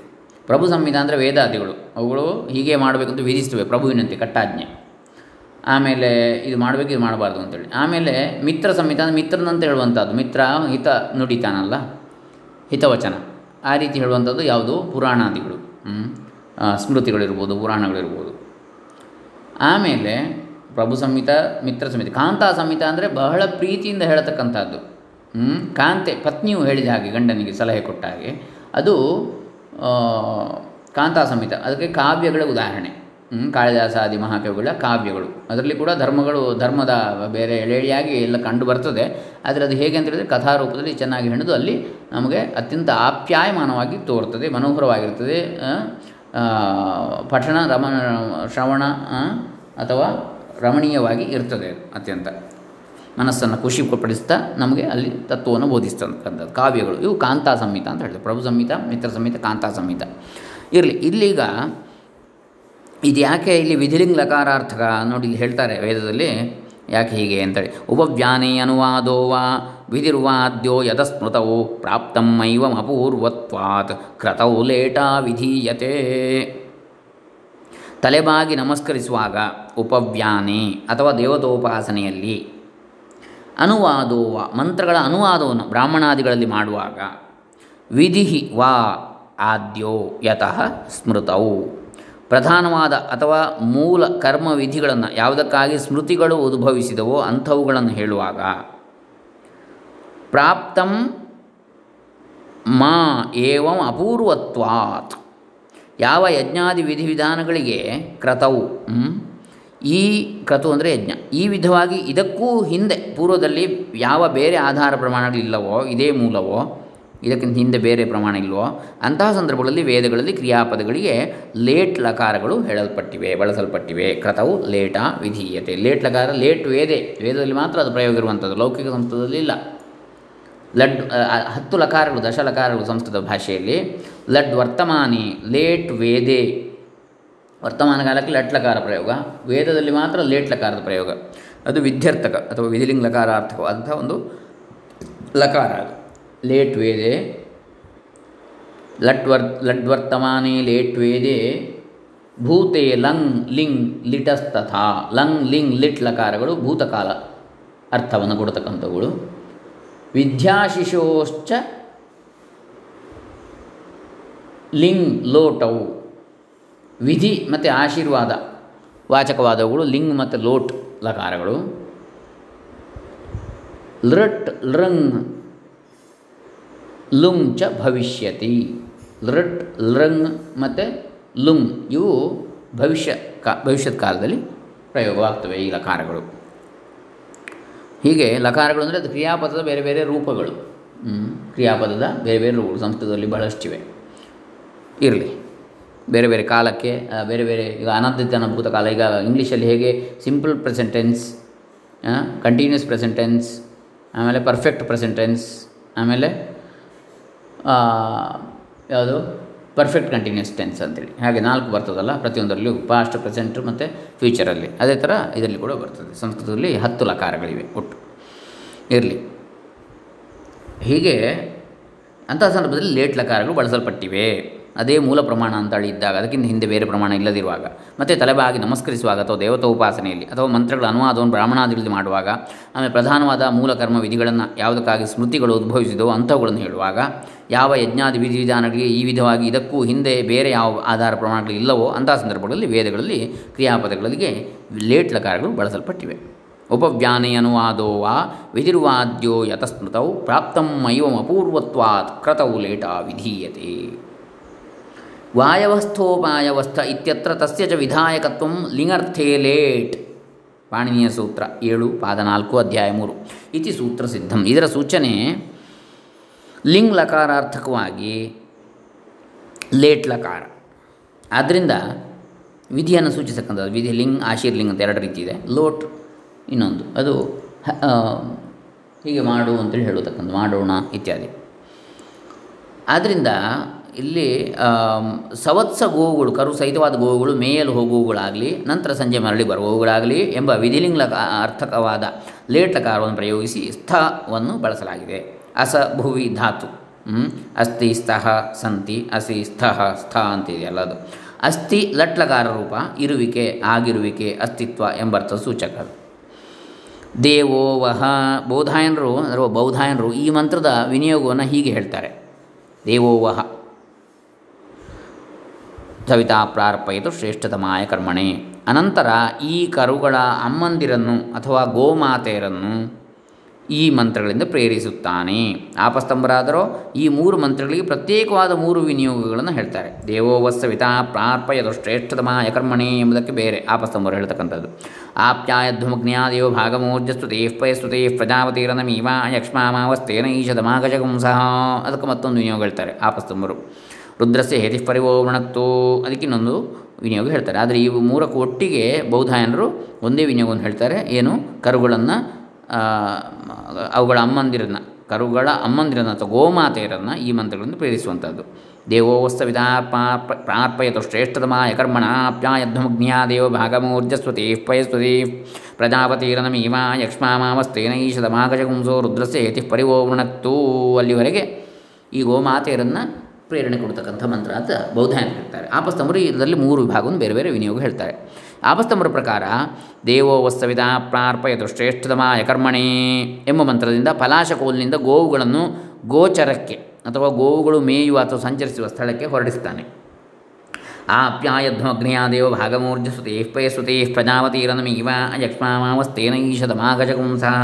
ಪ್ರಭು ಸಂಹಿತ ಅಂದರೆ ವೇದಾದಿಗಳು. ಅವುಗಳು ಹೀಗೆ ಮಾಡಬೇಕಂತ ವಿಧಿಸ್ತವೆ, ಪ್ರಭುವಿನಂತೆ ಕಟ್ಟಾಜ್ಞೆ. ಆಮೇಲೆ ಇದು ಮಾಡಬೇಕು, ಇದು ಮಾಡಬಾರ್ದು ಅಂತೇಳಿ. ಆಮೇಲೆ ಮಿತ್ರ ಸಂಹಿತ ಅಂದರೆ ಮಿತ್ರನಂತ ಹೇಳುವಂಥದ್ದು. ಮಿತ್ರ, ಹಿತ ನುಡಿತಾನಲ್ಲ? ಹಿತವಚನ. ಆ ರೀತಿ ಹೇಳುವಂಥದ್ದು ಯಾವುದು? ಪುರಾಣಾದಿಗಳು. ಸ್ಮೃತಿಗಳಿರ್ಬೋದು, ಪುರಾಣಗಳಿರ್ಬೋದು. ಆಮೇಲೆ ಪ್ರಭು ಸಂಹಿತ ಮಿತ್ರ ಸಂಹಿತ ಕಾಂತಾ ಸಂಹಿತ ಅಂದರೆ ಬಹಳ ಪ್ರೀತಿಯಿಂದ ಹೇಳತಕ್ಕಂಥದ್ದು. ಕಾಂತೆ, ಪತ್ನಿಯು ಹೇಳಿದ ಹಾಗೆ ಗಂಡನಿಗೆ ಸಲಹೆ ಕೊಟ್ಟ ಹಾಗೆ. ಅದು ಕಾಂತಾ ಸಂಹಿತ ಅದಕ್ಕೆ ಕಾವ್ಯಗಳ ಉದಾಹರಣೆ. ಕಾಳಿದಾಸಾದಿ ಮಹಾಕವಿಗಳ ಕಾವ್ಯಗಳು. ಅದರಲ್ಲಿ ಕೂಡ ಧರ್ಮಗಳು, ಧರ್ಮದ ಬೇರೆ ಎಳೆಯಾಗಿ ಎಲ್ಲ ಕಂಡು ಬರ್ತದೆ. ಆದರೆ ಅದು ಹೇಗೆ ಅಂತ ಹೇಳಿದರೆ ಕಥಾರೂಪದಲ್ಲಿ ಚೆನ್ನಾಗಿ ಹೆಣೆದು ಅಲ್ಲಿ ನಮಗೆ ಅತ್ಯಂತ ಆಪ್ಯಾಯಮಾನವಾಗಿ ತೋರ್ತದೆ, ಮನೋಹರವಾಗಿರ್ತದೆ. ಪಠಣ ರಮ ಶ್ರವಣ ಅಥವಾ ರಮಣೀಯವಾಗಿ ಇರ್ತದೆ ಅತ್ಯಂತ. ಮನಸ್ಸನ್ನು ಖುಷಿ ಪಡಿಸ್ತಾ ನಮಗೆ ಅಲ್ಲಿ ತತ್ವವನ್ನು ಬೋಧಿಸ್ತಕ್ಕಂಥದ್ದು, ಕಾವ್ಯಗಳು. ಇವು ಕಾಂತಾ ಸಂಹಿತ ಅಂತ ಹೇಳ್ತಾರೆ ಪ್ರಭು ಸಂಹಿತ, ಮಿತ್ರ ಸಂಹಿತ ಕಾಂತಾ ಸಂಹಿತ ಇರಲಿ, ಇಲ್ಲೀಗ ಇದು ಯಾಕೆ ಇಲ್ಲಿ ವಿಧಿಲಿಂಗ್ ಲಕಾರಾರ್ಥಕ ನೋಡಿ ಇಲ್ಲಿ ಹೇಳ್ತಾರೆ ವೇದದಲ್ಲಿ? ಯಾಕೆ ಹೀಗೆ ಅಂತೇಳಿ. ಉಪವ್ಯಾನಿ ಅನುವಾದೋ ವಾ ವಿಧಿರ್ವಾದ್ಯೋ ಯತಸ್ಮೃತವು ಪ್ರಾಪ್ತಮೈವಂ ಅಪೂರ್ವತ್ವಾತ್ ಕ್ರತೌ ಲೇಟಾ ವಿಧೀಯತೆ. ತಲೆಬಾಗಿ ನಮಸ್ಕರಿಸುವಾಗ ಉಪವ್ಯಾನಿ ಅಥವಾ ದೇವತೋಪಾಸನೆಯಲ್ಲಿ ಅನುವಾದೋವ ಮಂತ್ರಗಳ ಅನುವಾದವನ್ನು ಬ್ರಾಹ್ಮಣಾದಿಗಳಲ್ಲಿ ಮಾಡುವಾಗ ವಿಧಿ ವಾ ಆದ್ಯೋ ಯತಃ ಸ್ಮೃತವು ಪ್ರಧಾನವಾದ ಅಥವಾ ಮೂಲ ಕರ್ಮ ವಿಧಿಗಳನ್ನು ಯಾವುದಕ್ಕಾಗಿ ಸ್ಮೃತಿಗಳು ಉದ್ಭವಿಸಿದವೋ ಅಂಥವುಗಳನ್ನು ಹೇಳುವಾಗ, ಪ್ರಾಪ್ತಂ ಮಾ ಏವಂ ಅಪೂರ್ವತ್ವಾತ್. ಯಾವ ಯಜ್ಞಾದಿ ವಿಧಿವಿಧಾನಗಳಿಗೆ ಕ್ರತವು ಈ ಕ್ರತು ಅಂದರೆ ಯಜ್ಞ, ಈ ವಿಧವಾಗಿ ಇದಕ್ಕೂ ಹಿಂದೆ ಪೂರ್ವದಲ್ಲಿ ಯಾವ ಬೇರೆ ಆಧಾರ ಪ್ರಮಾಣಗಳಿಲ್ಲವೋ, ಇದೇ ಮೂಲವೋ ಇದಕ್ಕಿಂತ ಹಿಂದೆ ಬೇರೆ ಪ್ರಮಾಣ ಇಲ್ವೋ? ಅಂತಹ ಸಂದರ್ಭಗಳಲ್ಲಿ ವೇದಗಳಲ್ಲಿ ಕ್ರಿಯಾಪದಗಳಿಗೆ ಲೇಟ್ ಲಕಾರಗಳು ಹೇಳಲ್ಪಟ್ಟಿವೆ, ಬಳಸಲ್ಪಟ್ಟಿವೆ. ಕ್ರತವು ಲೇಟ ವಿಧೀಯತೆ. ಲೇಟ್ ಲಕಾರ, ಲೇಟ್ ವೇದೆ. ವೇದದಲ್ಲಿ ಮಾತ್ರ ಅದು ಪ್ರಯೋಗ ಇರುವಂಥದ್ದು. ಲೌಕಿಕ ಸಂಸ್ಕೃತದಲ್ಲಿ ಇಲ್ಲ. ಲಡ್ ಹತ್ತು ಲಕಾರಗಳು, ದಶ ಲಕಾರಗಳು ಸಂಸ್ಕೃತ ಭಾಷೆಯಲ್ಲಿ. ಲಡ್ ವರ್ತಮಾನಿ, ಲೇಟ್ ವೇದೆ. ವರ್ತಮಾನ ಕಾಲಕ್ಕೆ ಲಟ್ ಲಕಾರ ಪ್ರಯೋಗ. ವೇದದಲ್ಲಿ ಮಾತ್ರ ಲೇಟ್ ಲಕಾರದ ಪ್ರಯೋಗ. ಅದು ವಿದ್ಯರ್ಥಕ ಅಥವಾ ವಿಧಿಲಿಂಗ ಲಕಾರಾರ್ಥಕವಾದಂಥ ಒಂದು ಲಕಾರ ಲೇಟ್ ವೇದೆ. ಲಟ್ವರ್ ಲಡ್ವರ್ತಮಾನೆ ಲೇಟ್ ವೇದೆ. ಭೂತೆ ಲಂಗ್ ಲಿಂಗ್ ಲಿಟಸ್ತಥಾ. ಲಂಗ್ ಲಿಂಗ್ ಲಿಟ್ ಲಕಾರಗಳು ಭೂತಕಾಲ ಅರ್ಥವನ್ನು ಕೊಡ್ತಕ್ಕಂಥವುಗಳು. ವಿದ್ಯಾಶಿಶೋಶ್ಚ ಲಿಂಗ್ ಲೋಟವು. ವಿಧಿ ಮತ್ತು ಆಶೀರ್ವಾದ. ವಾಚಕವಾದವುಗಳು ಲಿಂಗ್ ಮತ್ತು ಲೋಟ್ ಲಕಾರಗಳು. ಲೃಟ್ ಲೃಂಗ್ ಲುಂಗ್ ಚ ಭವಿಷ್ಯತಿ. ಲೃಟ್, ಲೃಂಗ್ ಮತ್ತು ಲುಂಗ್ ಇವು ಭವಿಷ್ಯ ಕಾ, ಭವಿಷ್ಯದ ಕಾಲದಲ್ಲಿ ಪ್ರಯೋಗವಾಗ್ತವೆ ಈ ಲಕಾರಗಳು. ಹೀಗೆ ಲಕಾರಗಳು ಅಂದರೆ ಅದು ಕ್ರಿಯಾಪದದ ಬೇರೆ ಬೇರೆ ರೂಪಗಳು. ಕ್ರಿಯಾಪದದ ಬೇರೆ ಬೇರೆ ರೂಪಗಳು ಸಂಸ್ಕೃತದಲ್ಲಿ ಬಹಳಷ್ಟಿವೆ. ಇರಲಿ. ಬೇರೆ ಬೇರೆ ಕಾಲಕ್ಕೆ ಬೇರೆ ಬೇರೆ ಈಗ ಅನಂತ ಅನುಭೂತ ಕಾಲ, ಈಗ ಇಂಗ್ಲೀಷಲ್ಲಿ ಹೇಗೆ simple present tense continuous present tense ಆಮೇಲೆ ಪರ್ಫೆಕ್ಟ್ ಪ್ರೆಸೆಂಟೆನ್ಸ್ ಆಮೇಲೆ ಯಾವುದು? ಪರ್ಫೆಕ್ಟ್ ಕಂಟಿನ್ಯೂಸ್ ಟೆನ್ಸ್ ಅಂತೇಳಿ. ಹಾಗೆ ನಾಲ್ಕು ಬರ್ತದಲ್ಲ, ಪ್ರತಿಯೊಂದರಲ್ಲೂ ಪಾಸ್ಟ್ ಪ್ರೆಸೆಂಟ್ ಮತ್ತು ಫ್ಯೂಚರಲ್ಲಿ ಅದೇ ಥರ ಇದರಲ್ಲಿ ಕೂಡ ಬರ್ತದೆ. ಸಂಸ್ಕೃತದಲ್ಲಿ ಹತ್ತು ಲಕಾರಗಳಿವೆ ಒಟ್ಟು. ಇರಲಿ. ಹೀಗೆ ಅಂತಹ ಸಂದರ್ಭದಲ್ಲಿ ಲೇಟ್ ಲಕಾರಗಳು ಬಳಸಲ್ಪಟ್ಟಿವೆ. ಅದೇ ಮೂಲ ಪ್ರಮಾಣ ಅಂತ ಇದ್ದಾಗ, ಅದಕ್ಕಿಂತ ಹಿಂದೆ ಬೇರೆ ಪ್ರಮಾಣ ಇಲ್ಲದಿರುವಾಗ, ಮತ್ತು ತಲೆಬಾಗಿ ನಮಸ್ಕರಿಸುವಾಗ ಅಥವಾ ದೇವತಾ ಉಪಾಸನೆಯಲ್ಲಿ ಅಥವಾ ಮಂತ್ರಗಳ ಅನುವಾದವನ್ನು ಬ್ರಾಹ್ಮಣಾದಿಗಳಲ್ಲಿ ಮಾಡುವಾಗ, ಆಮೇಲೆ ಪ್ರಧಾನವಾದ ಮೂಲ ಕರ್ಮ ವಿಧಿಗಳನ್ನು ಯಾವುದಕ್ಕಾಗಿ ಸ್ಮೃತಿಗಳು ಉದ್ಭವಿಸಿದೋ ಅಂಥವುಗಳನ್ನು ಹೇಳುವಾಗ, ಯಾವ ಯಜ್ಞಾದಿ ವಿಧಿವಿಧಾನಗಳಿಗೆ ಈ ವಿಧವಾಗಿ ಇದಕ್ಕೂ ಹಿಂದೆ ಬೇರೆ ಯಾವ ಆಧಾರ ಪ್ರಮಾಣಗಳು ಇಲ್ಲವೋ ಅಂತಹ ಸಂದರ್ಭಗಳಲ್ಲಿ ವೇದಗಳಲ್ಲಿ ಕ್ರಿಯಾಪದಗಳಿಗೆ ಲೇಟ್ ಲಕಾರಗಳು ಬಳಸಲ್ಪಟ್ಟಿವೆ. ಉಪವ್ಯಾನೆ ಅನುವಾದೋ ವಾ ವಿಧಿರ್ವಾದ್ಯೋ ಯತಸ್ಮೃತೌ ಪ್ರಾಪ್ತಂ ಅಪೂರ್ವತ್ವಾತ್ ಕ್ರತೌ ಲೇಟ ವಿಧೀಯತೆ. ವಾಯವಸ್ಥೋಪಾಯವಸ್ಥ ಇತ್ಯತ್ರ ತಸ್ಯ ಚ ವಿಧಾಯಕತ್ವಂ ಲಿಂಗರ್ಥೇ ಲೇಟ್. ಪಾಣಿನಿಯ ಸೂತ್ರ ಏಳು, ಪಾದ ನಾಲ್ಕು, ಅಧ್ಯಾಯ ಮೂರು. ಇತಿ ಸೂತ್ರ ಸಿದ್ಧಂ. ಇದರ ಸೂಚನೆ ಲಿಂಗ್ ಲಕಾರಾರ್ಥಕವಾಗಿ ಲೇಟ್ ಲಕಾರ. ಆದ್ದರಿಂದ ವಿಧಿಯನ್ನು ಸೂಚಿಸಕ್ಕಂಥದ್ದು. ವಿಧಿ ಲಿಂಗ್ ಆಶೀರ್ಲಿಂಗ್ ಅಂತ ಎರಡು ರೀತಿ ಇದೆ. ಲೋಟ್ ಇನ್ನೊಂದು. ಅದು ಹೀಗೆ ಮಾಡು ಅಂತೇಳಿ ಹೇಳತಕ್ಕಂಥ ಮಾಡೋಣ ಇತ್ಯಾದಿ. ಆದ್ದರಿಂದ ಇಲ್ಲಿ ಸವತ್ಸ ಗೋವುಗಳು, ಕರು ಸಹಿತವಾದ ಗೋವುಗಳು, ಮೇಯಲು ಹೋಗುವುಗಳಾಗಲಿ ನಂತರ ಸಂಜೆ ಮರಳಿ ಬರುವವುಗಳಾಗಲಿ ಎಂಬ ವಿಧಿಲಿಂಗ ಅರ್ಥಕವಾದ ಲೇಟ್ಲಕಾರವನ್ನು ಪ್ರಯೋಗಿಸಿ ಸ್ಥವನ್ನು ಬಳಸಲಾಗಿದೆ. ಅಸ ಭುವಿ ಧಾತು. ಅಸ್ಥಿ ಸ್ಥಃ ಸ್ತಃ ಅಸಿ ಸ್ಥಃ ಸ್ಥ ಅಂತಿದೆಯಲ್ಲ ಅದು ಅಸ್ಥಿ ಲಟ್ಲಕಾರ ರೂಪ, ಇರುವಿಕೆ, ಆಗಿರುವಿಕೆ, ಅಸ್ತಿತ್ವ ಎಂಬರ್ಥ ಸೂಚಕ. ದೇವೋ ವಹ. ಬೌಧಾಯನರು ಅಥವಾ ಬೌಧಾಯನರು ಈ ಮಂತ್ರದ ವಿನಿಯೋಗವನ್ನು ಹೀಗೆ ಹೇಳ್ತಾರೆ. ದೇವೋ ವಹ. ಸವಿತಾ ಪ್ರಾರ್ಪಯಿತು ಶ್ರೇಷ್ಠತಮಾಯ ಕರ್ಮಣೆ. ಅನಂತರ ಈ ಕರುಗಳ ಅಮ್ಮಂದಿರನ್ನು ಅಥವಾ ಗೋಮಾತೆಯರನ್ನು ಈ ಮಂತ್ರಗಳಿಂದ ಪ್ರೇರಿಸುತ್ತಾನೆ. ಆಪಸ್ತಂಭರಾದರೂ ಈ ಮೂರು ಮಂತ್ರಗಳಿಗೆ ಪ್ರತ್ಯೇಕವಾದ ಮೂರು ವಿನಿಯೋಗಗಳನ್ನು ಹೇಳ್ತಾರೆ. ದೇವೋವಸ್ಸವಿತಾ ಪ್ರಾರ್ಪಯದು ಶ್ರೇಷ್ಠತಮಾಯ ಕರ್ಮಣೆ ಎಂಬುದಕ್ಕೆ ಬೇರೆ. ಆಪಸ್ತಂಭರು ಹೇಳ್ತಕ್ಕಂಥದ್ದು. ಆಪ್ಯಾಯಧ್ವಮಗ್ನ್ಯಾದೇವ ಭಾಗಮೋರ್ಜಸ್ತುತೇ ಪಯಸ್ತುತೇ ಪ್ರಜಾಪತಿರನಮೀವ ಯಕ್ಷ್ಮಾಮಾವಸ್ತೇನ ಈಶದಮಾಗಜಗುಂಸಃ ಅದಕ್ಕೆ ಮತ್ತೊಂದು ವಿನಿಯೋಗ ಹೇಳ್ತಾರೆ ಆಪಸ್ತಂಭರು ರುದ್ರಸ್ಯ ಹೇತಿ ಪರಿವೋ ಅದಕ್ಕೆ ಇನ್ನೊಂದು ವಿನಿಯೋಗ ಹೇಳ್ತಾರೆ. ಆದರೆ ಈ ಮೂರಕ್ಕೂ ಒಟ್ಟಿಗೆ ಬೌದ್ಧಾಯನರು ಒಂದೇ ವಿನಿಯೋಗವನ್ನು ಹೇಳ್ತಾರೆ. ಏನು? ಕರುಗಳನ್ನು ಅವುಗಳ ಅಮ್ಮಂದಿರನ್ನು, ಕರುಗಳ ಅಮ್ಮಂದಿರನ್ನು ಅಥವಾ ಗೋಮಾತೆಯರನ್ನು ಈ ಮಂತ್ರಗಳನ್ನು ಪ್ರೇರಿಸುವಂಥದ್ದು. ದೇವೋವಸ್ತವಿದಾ ಪ್ರಾರ್ಪಯತು ಶ್ರೇಷ್ಠತಮಾಯ ಕರ್ಮಣಾಪ್ಯಾಯಧ್ವಮಗ್ನ್ಯಾ ದೇವ ಭಾಗಮೂರ್ಜಸ್ವತಿ ಪಯಸ್ವತಿ ಪ್ರಜಾಪತಿರನಮೀಮ ಈಶದ ಮಾಗಜಗುಂಸೋ ರುದ್ರಸ್ಯ ಹೇತಿ ಪರಿವೋ ವೃಣಕ್ತೂ. ಅಲ್ಲಿವರೆಗೆ ಈ ಗೋಮಾತೆಯರನ್ನು ಪ್ರೇರಣೆ ಕೊಡ್ತಕ್ಕಂಥ ಮಂತ್ರ ಅಂತ ಬೌದ್ಧಾಯನ ಹೇಳ್ತಾರೆ. ಆಪಸ್ತಂಭರು ಇದರಲ್ಲಿ ಮೂರು ವಿಭಾಗವನ್ನು ಬೇರೆ ಬೇರೆ ವಿನಿಯೋಗ ಹೇಳ್ತಾರೆ. ಆಪಸ್ತಂಭರ ಪ್ರಕಾರ ದೇವೋ ವಸ್ತವಿದ ಪ್ರಾರ್ಪಯತು ಶ್ರೇಷ್ಠತಮಾಯ ಕರ್ಮಣೇ ಎಂಬ ಮಂತ್ರದಿಂದ ಪಲಾಶಕೋಲಿನಿಂದ ಗೋವುಗಳನ್ನು ಗೋಚರಕ್ಕೆ ಅಥವಾ ಗೋವುಗಳು ಮೇಯುವ ಅಥವಾ ಸಂಚರಿಸುವ ಸ್ಥಳಕ್ಕೆ ಹೊರಡಿಸ್ತಾನೆ. ಆಪ್ಯಾಯಧ್ವಗ್ನೇಯಾದೇವ ಭಾಗಮೂರ್ಜಸುತೆ ಪಯಸುತೆ ಪ್ರಜಾವತೀರನಮೀವ ಯಕ್ಷ್ಮಾಮಾವಸ್ತೇನ ಈಶದಮಾಗಜಗುಂಸಃ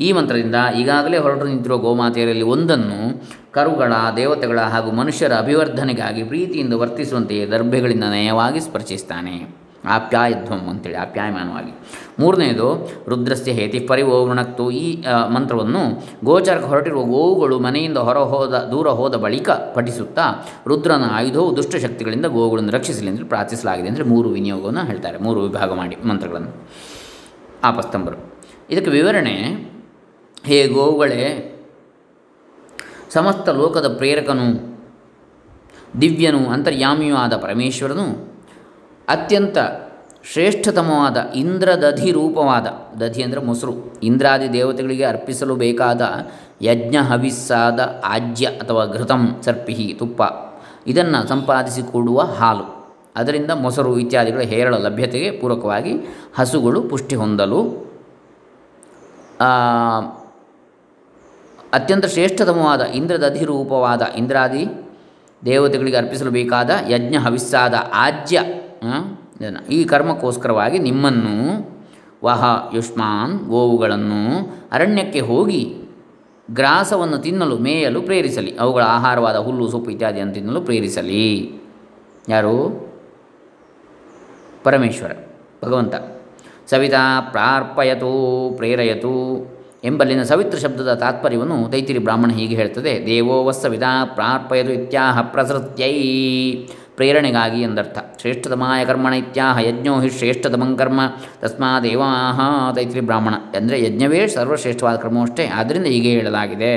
ಈ ಮಂತ್ರದಿಂದ ಈಗಾಗಲೇ ಹೊರಟು ನಿಂತಿರುವ ಗೋಮಾತೆಯರಲ್ಲಿ ಒಂದನ್ನು ಕರುಗಳ, ದೇವತೆಗಳ ಹಾಗೂ ಮನುಷ್ಯರ ಅಭಿವರ್ಧನೆಗಾಗಿ ಪ್ರೀತಿಯಿಂದ ವರ್ತಿಸುವಂತೆಯೇ ದರ್ಭೆಗಳಿಂದ ನಯವಾಗಿ ಸ್ಪರ್ಶಿಸ್ತಾನೆ. ಆಪ್ಯಾಯಧ್ವಂ ಅಂತೇಳಿ, ಆಪ್ಯಾಯಮಾನವಾಗಿ. ಮೂರನೇದು, ರುದ್ರಸ್ಯ ಹೇತಿ ಪರಿವೋ ವೃಣಕ್ತು ಈ ಮಂತ್ರವನ್ನು ಗೋಚರಕ್ಕೆ ಹೊರಟಿರುವ ಗೋವುಗಳು ಮನೆಯಿಂದ ಹೊರ ಹೋದ, ದೂರ ಹೋದ ಬಳಿಕ ಪಠಿಸುತ್ತಾ ರುದ್ರನ ಆಯುಧವು ದುಷ್ಟಶಕ್ತಿಗಳಿಂದ ಗೋವುಗಳನ್ನು ರಕ್ಷಿಸಲಿ ಎಂದು ಪ್ರಾರ್ಥಿಸಲಾಗಿದೆ ಅಂದರೆ ಮೂರು ವಿನಿಯೋಗವನ್ನು ಹೇಳ್ತಾರೆ, ಮೂರು ವಿಭಾಗ ಮಾಡಿ ಮಂತ್ರಗಳನ್ನು. ಆಪಸ್ತಂಬರು. ಇದಕ್ಕೆ ವಿವರಣೆ, ಹೇ ಗೋವುಗಳೇ, ಸಮಸ್ತ ಲೋಕದ ಪ್ರೇರಕನು, ದಿವ್ಯನು, ಅಂತರ್ಯಾಮಿಯೂ ಆದ ಪರಮೇಶ್ವರನು ಅತ್ಯಂತ ಶ್ರೇಷ್ಠತಮವಾದ ಇಂದ್ರದಧಿ ರೂಪವಾದ, ದಧಿ ಅಂದರೆ ಮೊಸರು, ಇಂದ್ರಾದಿ ದೇವತೆಗಳಿಗೆ ಅರ್ಪಿಸಲು ಬೇಕಾದ ಯಜ್ಞ ಹವಿಸ್ಸಾದ ಆಜ್ಯ ಅಥವಾ ಘೃತಂ ಸರ್ಪಿಹಿ ತುಪ್ಪ. ಇದನ್ನು ಸಂಪಾದಿಸಿ ಕೊಡುವ ಹಾಲು. ಅದರಿಂದ ಮೊಸರು ಇತ್ಯಾದಿಗಳ ಹೇರಳ ಲಭ್ಯತೆಗೆ ಪೂರಕವಾಗಿ ಹಸುಗಳು ಪುಷ್ಟಿ ಹೊಂದಲು ಅತ್ಯಂತ ಶ್ರೇಷ್ಠತಮವಾದ ಇಂದ್ರದಧಿ ಅಧಿರೂಪವಾದ ಇಂದ್ರಾದಿ ದೇವತೆಗಳಿಗೆ ಅರ್ಪಿಸಲು ಬೇಕಾದ ಯಜ್ಞ ಹವಿಸ್ಸಾದ ಆಜ್ಯ ಈ ಕರ್ಮಕ್ಕೋಸ್ಕರವಾಗಿ ನಿಮ್ಮನ್ನು ವಹ ಯುಷ್ಮಾನ್ ಗೋವುಗಳನ್ನು ಅರಣ್ಯಕ್ಕೆ ಹೋಗಿ ಗ್ರಾಸವನ್ನು ತಿನ್ನಲು, ಮೇಯಲು ಪ್ರೇರಿಸಲಿ. ಅವುಗಳ ಆಹಾರವಾದ ಹುಲ್ಲು, ಸೊಪ್ಪು ಇತ್ಯಾದಿಯನ್ನು ತಿನ್ನಲು ಪ್ರೇರಿಸಲಿ. ಯಾರು? ಪರಮೇಶ್ವರ, ಭಗವಂತ. ಸವಿತಾ ಪ್ರಾರ್ಪಯತು, ಪ್ರೇರಯತು ಎಂಬಲ್ಲಿನ ಸವಿತ್ರ ಶಬ್ದದ ತಾತ್ಪರ್ಯವನ್ನು ತೈತಿರಿ ಬ್ರಾಹ್ಮಣ ಹೀಗೆ ಹೇಳ್ತದೆ. ದೇವೋ ವಸ್ಸವಿತಾ ಪ್ರಾರ್ಪಯತು ಇತ್ಯಾಹ ಪ್ರಸೃತ್ಯೈ. ಪ್ರೇರಣೆಗಾಗಿ ಎಂದರ್ಥ. ಶ್ರೇಷ್ಠತಮಾಯ ಕರ್ಮಣ ಇತ್ಯಾಹ ಯಜ್ಞೋ ಹಿ ಶ್ರೇಷ್ಠತಮಂ ಕರ್ಮ ತಸ್ಮಾದೇವಾಹ ತೈತ್ರಿ ಬ್ರಾಹ್ಮಣ. ಅಂದರೆ ಯಜ್ಞವೇ ಸರ್ವಶ್ರೇಷ್ಠವಾದ ಕರ್ಮವಷ್ಟೇ. ಆದ್ದರಿಂದ ಹೀಗೆ ಹೇಳಲಾಗಿದೆ.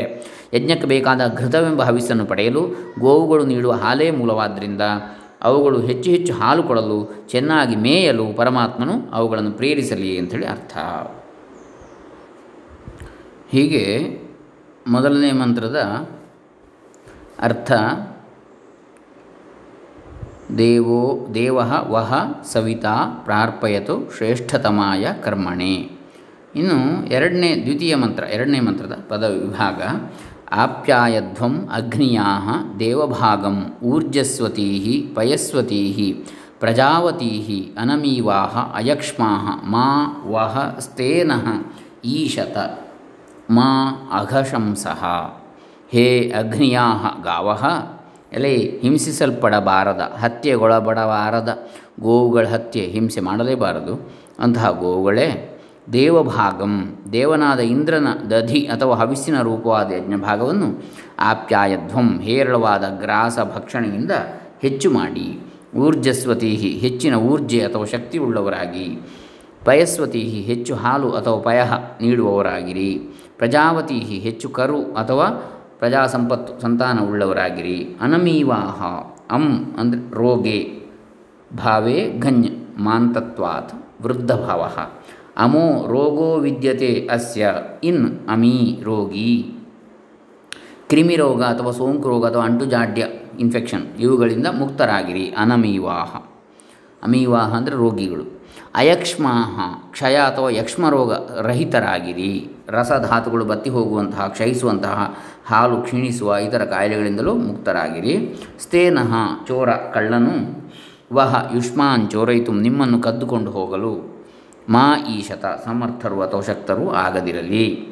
ಯಜ್ಞಕ್ಕೆ ಬೇಕಾದ ಘೃತವೆಂಬ ಹವಿಸ್ಸನ್ನು ಪಡೆಯಲು ಗೋವುಗಳು ನೀಡುವ ಹಾಲೇ ಮೂಲವಾದ್ದರಿಂದ ಅವುಗಳು ಹೆಚ್ಚು ಹೆಚ್ಚು ಹಾಲು ಕೊಡಲು ಚೆನ್ನಾಗಿ ಮೇಯಲು ಪರಮಾತ್ಮನು ಅವುಗಳನ್ನು ಪ್ರೇರಿಸಲಿ ಅಂಥೇಳಿ ಅರ್ಥ. ಹೀಗೆ ಮೊದಲನೇ ಮಂತ್ರದ ಅರ್ಥ ದೇವೋ ದೇವ ವಹ ಸವಿತಾ ಪ್ರಾರ್ಪಯತು ಶ್ರೇಷ್ಠತಮಾಯ ಕರ್ಮಣೆ. ಇನ್ನು ಎರಡನೇ ದ್ವಿತೀಯ ಮಂತ್ರ, ಎರಡನೇ ಮಂತ್ರದ ಪದ ವಿಭಾಗ, ಆಪ್ಯಾಯಧ್ವಂ ಅಗ್ನಿಯಾ ದೇವಭಾಗಂ ಊರ್ಜಸ್ವತೀ ಪಯಸ್ವತೀ ಪ್ರಜಾವತೀ ಅನಮೀವಾಹ ಅಯಕ್ಷ್ಮಾ ಮಾ ವಹ ಸ್ತೇನ ಈಶತ ಮಾ ಅಘಶಂಸಃ ಹೇ ಅಗ್ನಿಯಾಹ ಗಾವ ಎಲೆ ಹಿಂಸಿಸಲ್ಪಡಬಾರದ ಹತ್ಯೆಗೊಳಬಡಬಾರದ ಗೋವುಗಳ ಹತ್ಯೆ ಹಿಂಸೆ ಮಾಡಲೇಬಾರದು. ಅಂತಹ ಗೋವುಗಳೇ ದೇವಭಾಗಂ, ದೇವನಾದ ಇಂದ್ರನ ದಧಿ ಅಥವಾ ಹವಿಸ್ಸಿನ ರೂಪವಾದ ಯಜ್ಞಭಾಗವನ್ನು ಆಪ್ಯಾಯಧ್ವಂ, ಹೇರಳವಾದ ಗ್ರಾಸ ಭಕ್ಷಣೆಯಿಂದ ಹೆಚ್ಚು ಮಾಡಿ. ಊರ್ಜಸ್ವತಿ ಹೆಚ್ಚಿನ ಊರ್ಜೆ ಅಥವಾ ಶಕ್ತಿ ಉಳ್ಳವರಾಗಿ ಪಯಸ್ವತಿ ಹೆಚ್ಚು ಹಾಲು ಅಥವಾ ಪಯಃ ನೀಡುವವರಾಗಿರಿ. ಪ್ರಜಾವತಿ ಹೆಚ್ಚು ಕರು ಅಥವಾ ಪ್ರಜಾ ಸಂಪತ್ತು ಸಂತಾನ ಉಳ್ಳವರಾಗಿರಿ ಅನಮೀವಾಹ, ಅಂ ಅಂದರೆ ರೋಗೆ, ಭಾವೇ ಘನ್ಯ, ಮಾಂತತ್ವಾತ್ ವೃದ್ಧ ಭಾವ ಅಮೋ ರೋಗೋ ವಿದ್ಯತೆ ಅಸ್ಯ, ಇನ್ ಅಮೀ ರೋಗಿ. ಕ್ರಿಮಿರೋಗ ಅಥವಾ ಸೋಂಕು ರೋಗ ಅಥವಾ ಅಂಟುಜಾಡ್ಯ ಇನ್ಫೆಕ್ಷನ್ ಇವುಗಳಿಂದ ಮುಕ್ತರಾಗಿರಿ. ಅನಮೀವಾಹ. ಅಮೀವಾಹ ಅಂದರೆ ರೋಗಿಗಳು. ಅಯಕ್ಷ್ಮಾಹ, ಕ್ಷಯ ಅಥವಾ ಯಕ್ಷ್ಮರೋಗ ರಹಿತರಾಗಿರಿ. ರಸಧಾತುಗಳು ಬತ್ತಿ ಹೋಗುವಂತಹ, ಕ್ಷಯಿಸುವಂತಹ, ಹಾಲು ಕ್ಷೀಣಿಸುವ ಇತರ ಕಾಯಿಲೆಗಳಿಂದಲೂ ಮುಕ್ತರಾಗಿರಿ. ಸ್ತೇನಃ ಚೋರ ಕಳ್ಳನು, ವಹ ಯುಷ್ಮಾನ್ ಚೋರೈತು ನಿಮ್ಮನ್ನು ಕದ್ದುಕೊಂಡು ಹೋಗಲು ಮಾ ಈಶತ ಸಮರ್ಥರು ಅಥವಾ ಶಕ್ತರು ಆಗದಿರಲಿ.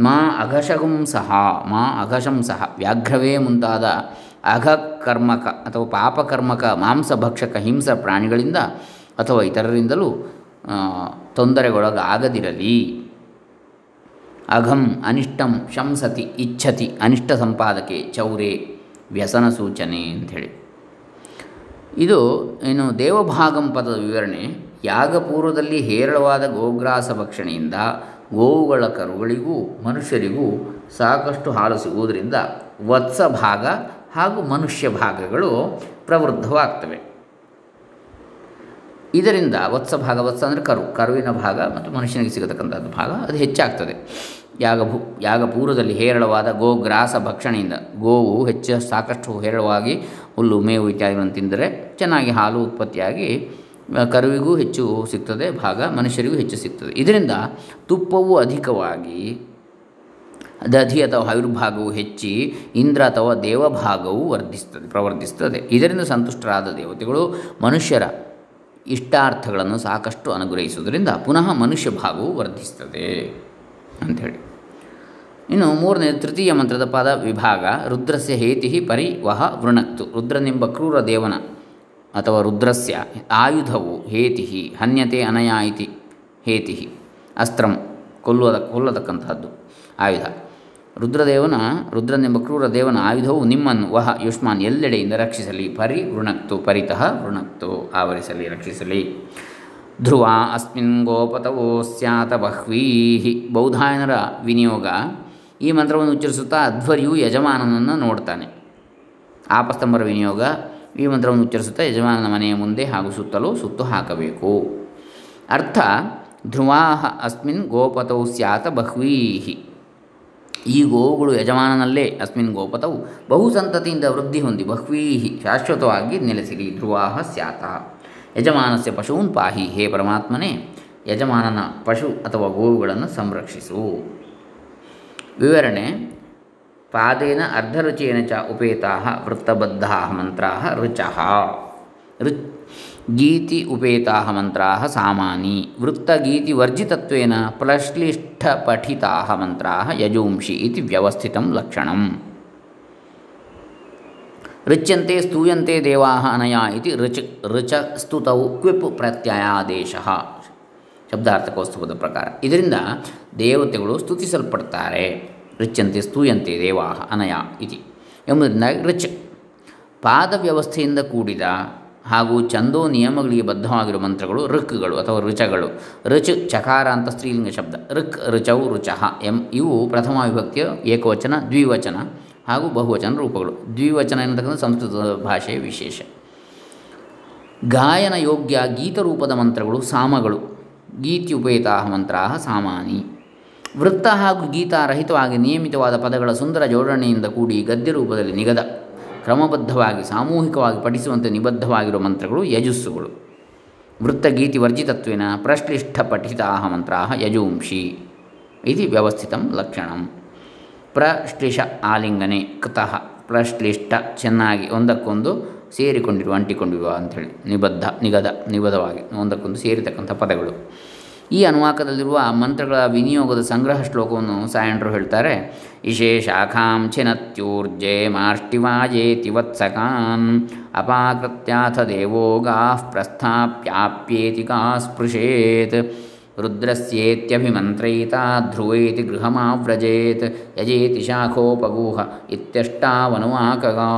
ಮಾ ಅಘಶಗುಂ ಸಹ, ಮಾ ಅಘಶಂ ಸಹ, ವ್ಯಾಘ್ರವೇ ಮುಂತಾದ ಅಘಕರ್ಮಕ ಅಥವಾ ಪಾಪಕರ್ಮಕ ಮಾಂಸಭಕ್ಷಕ ಹಿಂಸ ಪ್ರಾಣಿಗಳಿಂದ ಅಥವಾ ಇತರರಿಂದಲೂ ತೊಂದರೆಗೊಳಗಾಗದಿರಲಿ. ಅಘಂ ಅನಿಷ್ಟಂ ಶಂಸತಿ ಇಚ್ಛತಿ ಅನಿಷ್ಟ ಸಂಪಾದಕೆ ಚೌರೆ ವ್ಯಸನ ಸೂಚನೆ ಅಂಥೇಳಿ. ಇದು ಏನು ದೇವಭಾಗಂ ಪದದ ವಿವರಣೆ ಯಾಗಪೂರ್ವದಲ್ಲಿ ಹೇರಳವಾದ ಗೋಗ್ರಾಸ ಭಕ್ಷಣೆಯಿಂದ ಗೋವುಗಳ ಕರುಗಳಿಗೂ ಮನುಷ್ಯರಿಗೂ ಸಾಕಷ್ಟು ಹಾಲು ಸಿಗುವುದರಿಂದ ವತ್ಸ ಭಾಗ ಹಾಗೂ ಮನುಷ್ಯ ಭಾಗಗಳು ಪ್ರವೃದ್ಧವಾಗ್ತವೆ. ಇದರಿಂದ ವತ್ಸ ಭಾಗ, ವತ್ಸ ಅಂದರೆ ಕರು, ಕರುವಿನ ಭಾಗ ಮತ್ತು ಮನುಷ್ಯನಿಗೆ ಸಿಗತಕ್ಕಂಥದ್ದು ಭಾಗ, ಅದು ಹೆಚ್ಚಾಗ್ತದೆ. ಯಾಗಭೂ ಯಾಗ ಪೂರ್ವದಲ್ಲಿ ಹೇರಳವಾದ ಗೋಗ್ರಾಸ ಭಕ್ಷಣೆಯಿಂದ, ಗೋವು ಹೆಚ್ಚು, ಸಾಕಷ್ಟು ಹೇರಳವಾಗಿ, ಹುಲ್ಲು, ಮೇವು ಇತ್ಯಾದಿಗಳನ್ನು ತಿಂದರೆ ಚೆನ್ನಾಗಿ ಹಾಲು ಉತ್ಪತ್ತಿಯಾಗಿ ಕರುವಿಗೂ ಹೆಚ್ಚು ಸಿಗ್ತದೆ, ಭಾಗ ಮನುಷ್ಯರಿಗೂ ಹೆಚ್ಚು ಸಿಗ್ತದೆ. ಇದರಿಂದ ತುಪ್ಪವು ಅಧಿಕವಾಗಿ ದಧಿ ಅಥವಾ ಆಯುರ್ಭಾಗವು ಹೆಚ್ಚಿ, ಇಂದ್ರ ಅಥವಾ ದೇವಭಾಗವು ವರ್ಧಿಸ್ತದೆ, ಪ್ರವರ್ಧಿಸ್ತದೆ. ಇದರಿಂದ ಸಂತುಷ್ಟರಾದ ದೇವತೆಗಳು ಮನುಷ್ಯರ ಇಷ್ಟಾರ್ಥಗಳನ್ನು ಸಾಕಷ್ಟು ಅನುಗ್ರಹಿಸುವುದರಿಂದ ಪುನಃ ಮನುಷ್ಯ ಭಾಗವು ವರ್ಧಿಸ್ತದೆ ಅಂಥೇಳಿ. ಇನ್ನು ಮೂರನೇ ತೃತೀಯ ಮಂತ್ರದ ಪದ ವಿಭಾಗ, ರುದ್ರಸ್ಯ ಹೇತಿ ಪರಿ ವಹ ವೃಣಕ್ತು. ರುದ್ರನೆಂಬ ಕ್ರೂರ ದೇವನ ಅಥವಾ ರುದ್ರಸ್ಯ ಆಯುಧವು ಹೇತಿ ಹನ್ಯತೆ ಅನಯ ಇತಿ ಹೇತಿ ಅಸ್ತ್ರಂ ಕೊಲ್ಲುವ ಕೊಲ್ಲತಕ್ಕಂತಹದ್ದು ಆಯುಧ. ರುದ್ರದೇವನ, ರುದ್ರನೆಂಬ ಕ್ರೂರ ದೇವನ ಆಯುಧವು ನಿಮ್ಮನ್ನು, ವಹ, ಯುಷ್ಮಾನ್ ಎಲ್ಲೆಡೆಯಿಂದ ರಕ್ಷಿಸಲಿ. ಪರಿ ವೃಣಕ್ತು ಪರಿತಃ ಋಣಕ್ತು ಆವರಿಸಲಿ, ರಕ್ಷಿಸಲಿ. ಧ್ರುವ ಅಸ್ಮಿನ್ ಗೋಪತವೋ ಸ್ಯಾತ ಬಹ್ವೀಹಿ. ಬೌಧಾಯನರ ವಿನಿಯೋಗ ಈ ಮಂತ್ರವನ್ನು ಉಚ್ಚರಿಸುತ್ತಾ ಅಧ್ವರ್ಯು ಯಜಮಾನನನ್ನು ನೋಡ್ತಾನೆ. ಆಪಸ್ತಂಭರ ವಿನಿಯೋಗ ಈ ಮಂತ್ರವನ್ನು ಉಚ್ಚರಿಸುತ್ತಾ ಯಜಮಾನನ ಮನೆಯ ಮುಂದೆ ಹಾಗೂ ಸುತ್ತಲೂ ಸುತ್ತು ಹಾಕಬೇಕು. ಅರ್ಥ, ಧ್ರುವಾ ಅಸ್ಮಿನ್ ಗೋಪತೌ ಸ್ಯಾತ ಬಹ್ವೀಹಿ. ಈ ಗೋವುಗಳು ಯಜಮಾನನಲ್ಲೇ ಅಸ್ಮಿನ್ ಗೋಪತವು ಬಹು ಸಂತತಿಯಿಂದ ವೃದ್ಧಿ ಹೊಂದಿ ಬಹ್ವೀಹಿ ಶಾಶ್ವತವಾಗಿ ನೆಲೆಸಿರಿ, ಧ್ರುವಾಹ ಸ್ಯಾತ. ಯಜಮಾನಸ್ಯ ಪಶೂನ್ ಪಾಹಿ, ಹೇ ಪರಮಾತ್ಮನೇ, ಯಜಮಾನನ ಪಶು ಅಥವಾ ಗೋವುಗಳನ್ನು ಸಂರಕ್ಷಿಸು. ವಿವರಣೆ, ಪಾದೇನ ಅರ್ಧರುಚೇನ ಚ ಉಪೇತಾ ವೃತ್ತಬದ್ಧ ಮಂತ್ರ ರುಚಃ ಋ ಗೀತಿ ಉಪೇತಾ ಮಂತ್ರಾ ಸಾಮಾನಿ. ವೃತ್ತಗೀತಿವರ್ಜಿತತ್ವೇನ ಪ್ಲಶ್ಲಿಷ್ಠಪಠಿತಾ ಮಂತ್ರಾ ಯಜೂಂಷಿ ಇತಿ ವ್ಯವಸ್ಥಿತ ಲಕ್ಷಣಂ. ರುಚ್ಯಂತೆ ಸ್ತೂಯಂತೆ ದೇವಾ ಅನಯಾ ಇತಿ ऋच ರುಚ ಸ್ತುತೌ ಕ್ವಿಪ್ ಪ್ರತ್ಯಯಾದೇಶ. ಶಬ್ದಾರ್ಥಕೋಸ್ತುಪದ ಪ್ರಕಾರ. ಇದರಿಂದ ದೇವತೆಗಳು ಸ್ತುತಿಸಲ್ಪಡ್ತಾರೆ. ರುಚ್ಯಂತೆ ಸ್ತೂಯಂತೆ ದೇವಾ ಅನಯ ಇತಿ. ಎಂಬುದರಿಂದಾಗಿ ರುಚ್ ಪಾದ ವ್ಯವಸ್ಥೆಯಿಂದ ಕೂಡಿದ ಹಾಗೂ ಚಂದೋ ನಿಯಮಗಳಿಗೆ ಬದ್ಧವಾಗಿರುವ ಮಂತ್ರಗಳು ಋಕ್ಗಳು ಅಥವಾ ಋಚಗಳು. ರುಚ್ ಚಕಾರ ಅಂತ ಸ್ತ್ರೀಲಿಂಗ ಶಬ್ದ. ಋಕ್ ಋಚೌ ರುಚಃ ಎಂ ಇವು ಪ್ರಥಮ ವಿಭಕ್ತಿಯ ಏಕವಚನ, ದ್ವಿವಚನ ಹಾಗೂ ಬಹುವಚನ ರೂಪಗಳು. ದ್ವಿವಚನ ಎನ್ನತಕ್ಕಂಥ ಸಂಸ್ಕೃತ ಭಾಷೆಯ ವಿಶೇಷ. ಗಾಯನ ಯೋಗ್ಯ ಗೀತರೂಪದ ಮಂತ್ರಗಳು ಸಾಮಗಳು. ಗೀತ್ಯುಪೇತಾ ಮಂತ್ರ ಸಾಮಾನಿ. ವೃತ್ತ ಹಾಗೂ ಗೀತಾರಹಿತವಾಗಿ ನಿಯಮಿತವಾದ ಪದಗಳ ಸುಂದರ ಜೋಡಣೆಯಿಂದ ಕೂಡಿ ಗದ್ಯ ರೂಪದಲ್ಲಿ ನಿಗದ. ಕ್ರಮಬದ್ಧವಾಗಿ, ಸಾಮೂಹಿಕವಾಗಿ ಪಠಿಸುವಂತೆ ನಿಬದ್ಧವಾಗಿರುವ ಮಂತ್ರಗಳು ಯಜಸ್ಸುಗಳು. ವೃತ್ತಗೀತಿ ವರ್ಜಿತತ್ವೇನ ಪ್ರಶ್ಲಿಷ್ಠ ಪಠಿತಾ ಮಂತ್ರ ಯಜೂಂಷಿ ಇದು ವ್ಯವಸ್ಥಿತ ಲಕ್ಷಣಂ. ಪ್ರಶ್ಲಿಷ ಆಲಿಂಗನೆ ಕೃತಃ ಪ್ರಶ್ಲಿಷ್ಟ ಚೆನ್ನಾಗಿ ಒಂದಕ್ಕೊಂದು ಸೇರಿಕೊಂಡಿರುವ ಅಂಟಿಕೊಂಡಿರುವ ಅಂಥೇಳಿ, ನಿಬದ್ಧ, ನಿಗದ, ನಿಬದ್ಧವಾಗಿ ಒಂದಕ್ಕೊಂದು ಸೇರಿತಕ್ಕಂಥ ಪದಗಳು. ಈ ಅನುವಾಕದಲ್ಲಿರುವ ಮಂತ್ರಗಳ ವಿನಿಯೋಗದ ಸಂಗ್ರಹ ಶ್ಲೋಕವನ್ನು ಸಾಯಂಡ್ರು ಹೇಳ್ತಾರೆ. ಇಶೇ ಶಾಖಾಂ ಛಿನತ್ಯೂರ್ಜೆ ಮಾರ್ಷ್ಟಿವಾಯೇತಿ ವತ್ಸಕಾನ್ ಅಪಾಕೃತ್ಯಾಥ ದೇವೋಗಾ ಪ್ರಸ್ಥಾಪ್ಯಾಪ್ಯೇತಿ ಕಾ ಸ್ಪೃಶೇತ್ ರುದ್ರಸ್ಯೇತ್ಯಭಿಮಂತ್ರಯಿತ ಧ್ರುವೇತಿ ಗೃಹಮಾವ್ರಜೇತ್ ಯಜೇತಿ ಶಾಖೋಪಗೂಹ ಇತ್ಯಷ್ಟಾವನುವಾಕಗಾ.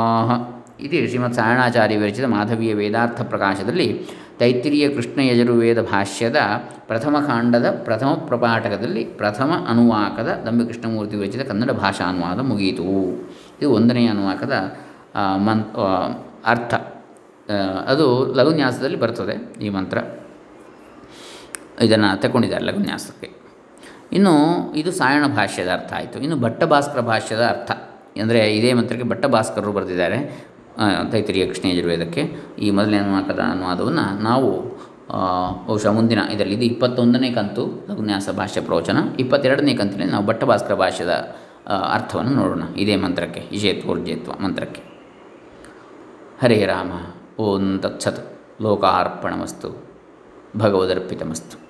ಇದು ಶ್ರೀಮತ್ ಸಾರಣಾಚಾರ್ಯ ವಿರಚಿತ ಮಾಧವೀಯ ವೇದಾರ್ಥ ಪ್ರಕಾಶದಲ್ಲಿ ತೈತ್ರಿಯ ಕೃಷ್ಣ ಯಜುರ್ವೇದ ಭಾಷ್ಯದ ಪ್ರಥಮ ಕಾಂಡದ ಪ್ರಥಮ ಪ್ರಪಾಠಕದಲ್ಲಿ ಪ್ರಥಮ ಅನುವಾಕದ ದಂಬಿ ಕೃಷ್ಣಮೂರ್ತಿ ವಿರಚಿತ ಕನ್ನಡ ಭಾಷಾ ಅನುವಾದ ಮುಗಿಯಿತು ಇದು ಒಂದನೆಯ ಅನುವಾಕದ ಮನ್ ಅರ್ಥ. ಅದು ಲಘುನ್ಯಾಸದಲ್ಲಿ ಬರ್ತದೆ ಈ ಮಂತ್ರ. ಇದನ್ನು ತಗೊಂಡಿದ್ದಾರೆ ಲಘುನ್ಯಾಸಕ್ಕೆ. ಇನ್ನು ಇದು ಸಾಯಣ ಭಾಷ್ಯದ ಅರ್ಥ ಆಯಿತು. ಇನ್ನು ಭಟ್ಟಭಾಸ್ಕರ ಭಾಷ್ಯದ ಅರ್ಥ. ಅಂದರೆ ಇದೇ ಮಂತ್ರಕ್ಕೆ ಭಟ್ಟಭಾಸ್ಕರರು ಬರೆದಿದ್ದಾರೆ. ತೈತಿರಿಯ ಕೃಷ್ಣ ಯಜುರ್ವೇದಕ್ಕೆ ಈ ಮೊದಲನೇ ಅನುವಾಕದ ಅನುವಾದವನ್ನು ನಾವು ಬಹುಶಃ ಮುಂದಿನ ಇದರಲ್ಲಿ ಇದು ಇಪ್ಪತ್ತೊಂದನೇ ಕಂತು ಲಘುನ್ಯಾಸ ಭಾಷೆ ಪ್ರವಚನ, ಇಪ್ಪತ್ತೆರಡನೇ ಕಂತಿನಲ್ಲಿ ನಾವು ಭಟ್ಟಭಾಸ್ಕರ ಭಾಷ್ಯದ ಅರ್ಥವನ್ನು ನೋಡೋಣ. ಇದೇ ಮಂತ್ರಕ್ಕೆ ಇಜೇತ್ವೋರ್ಜೇತ್ವ ಮಂತ್ರಕ್ಕೆ. ಹರೇ ರಾಮ, ಓಂ ತತ್ಸತ್, ಲೋಕಾರ್ಪಣಮಸ್ತು, ಭಗವದರ್ಪಿತಮಸ್ತು.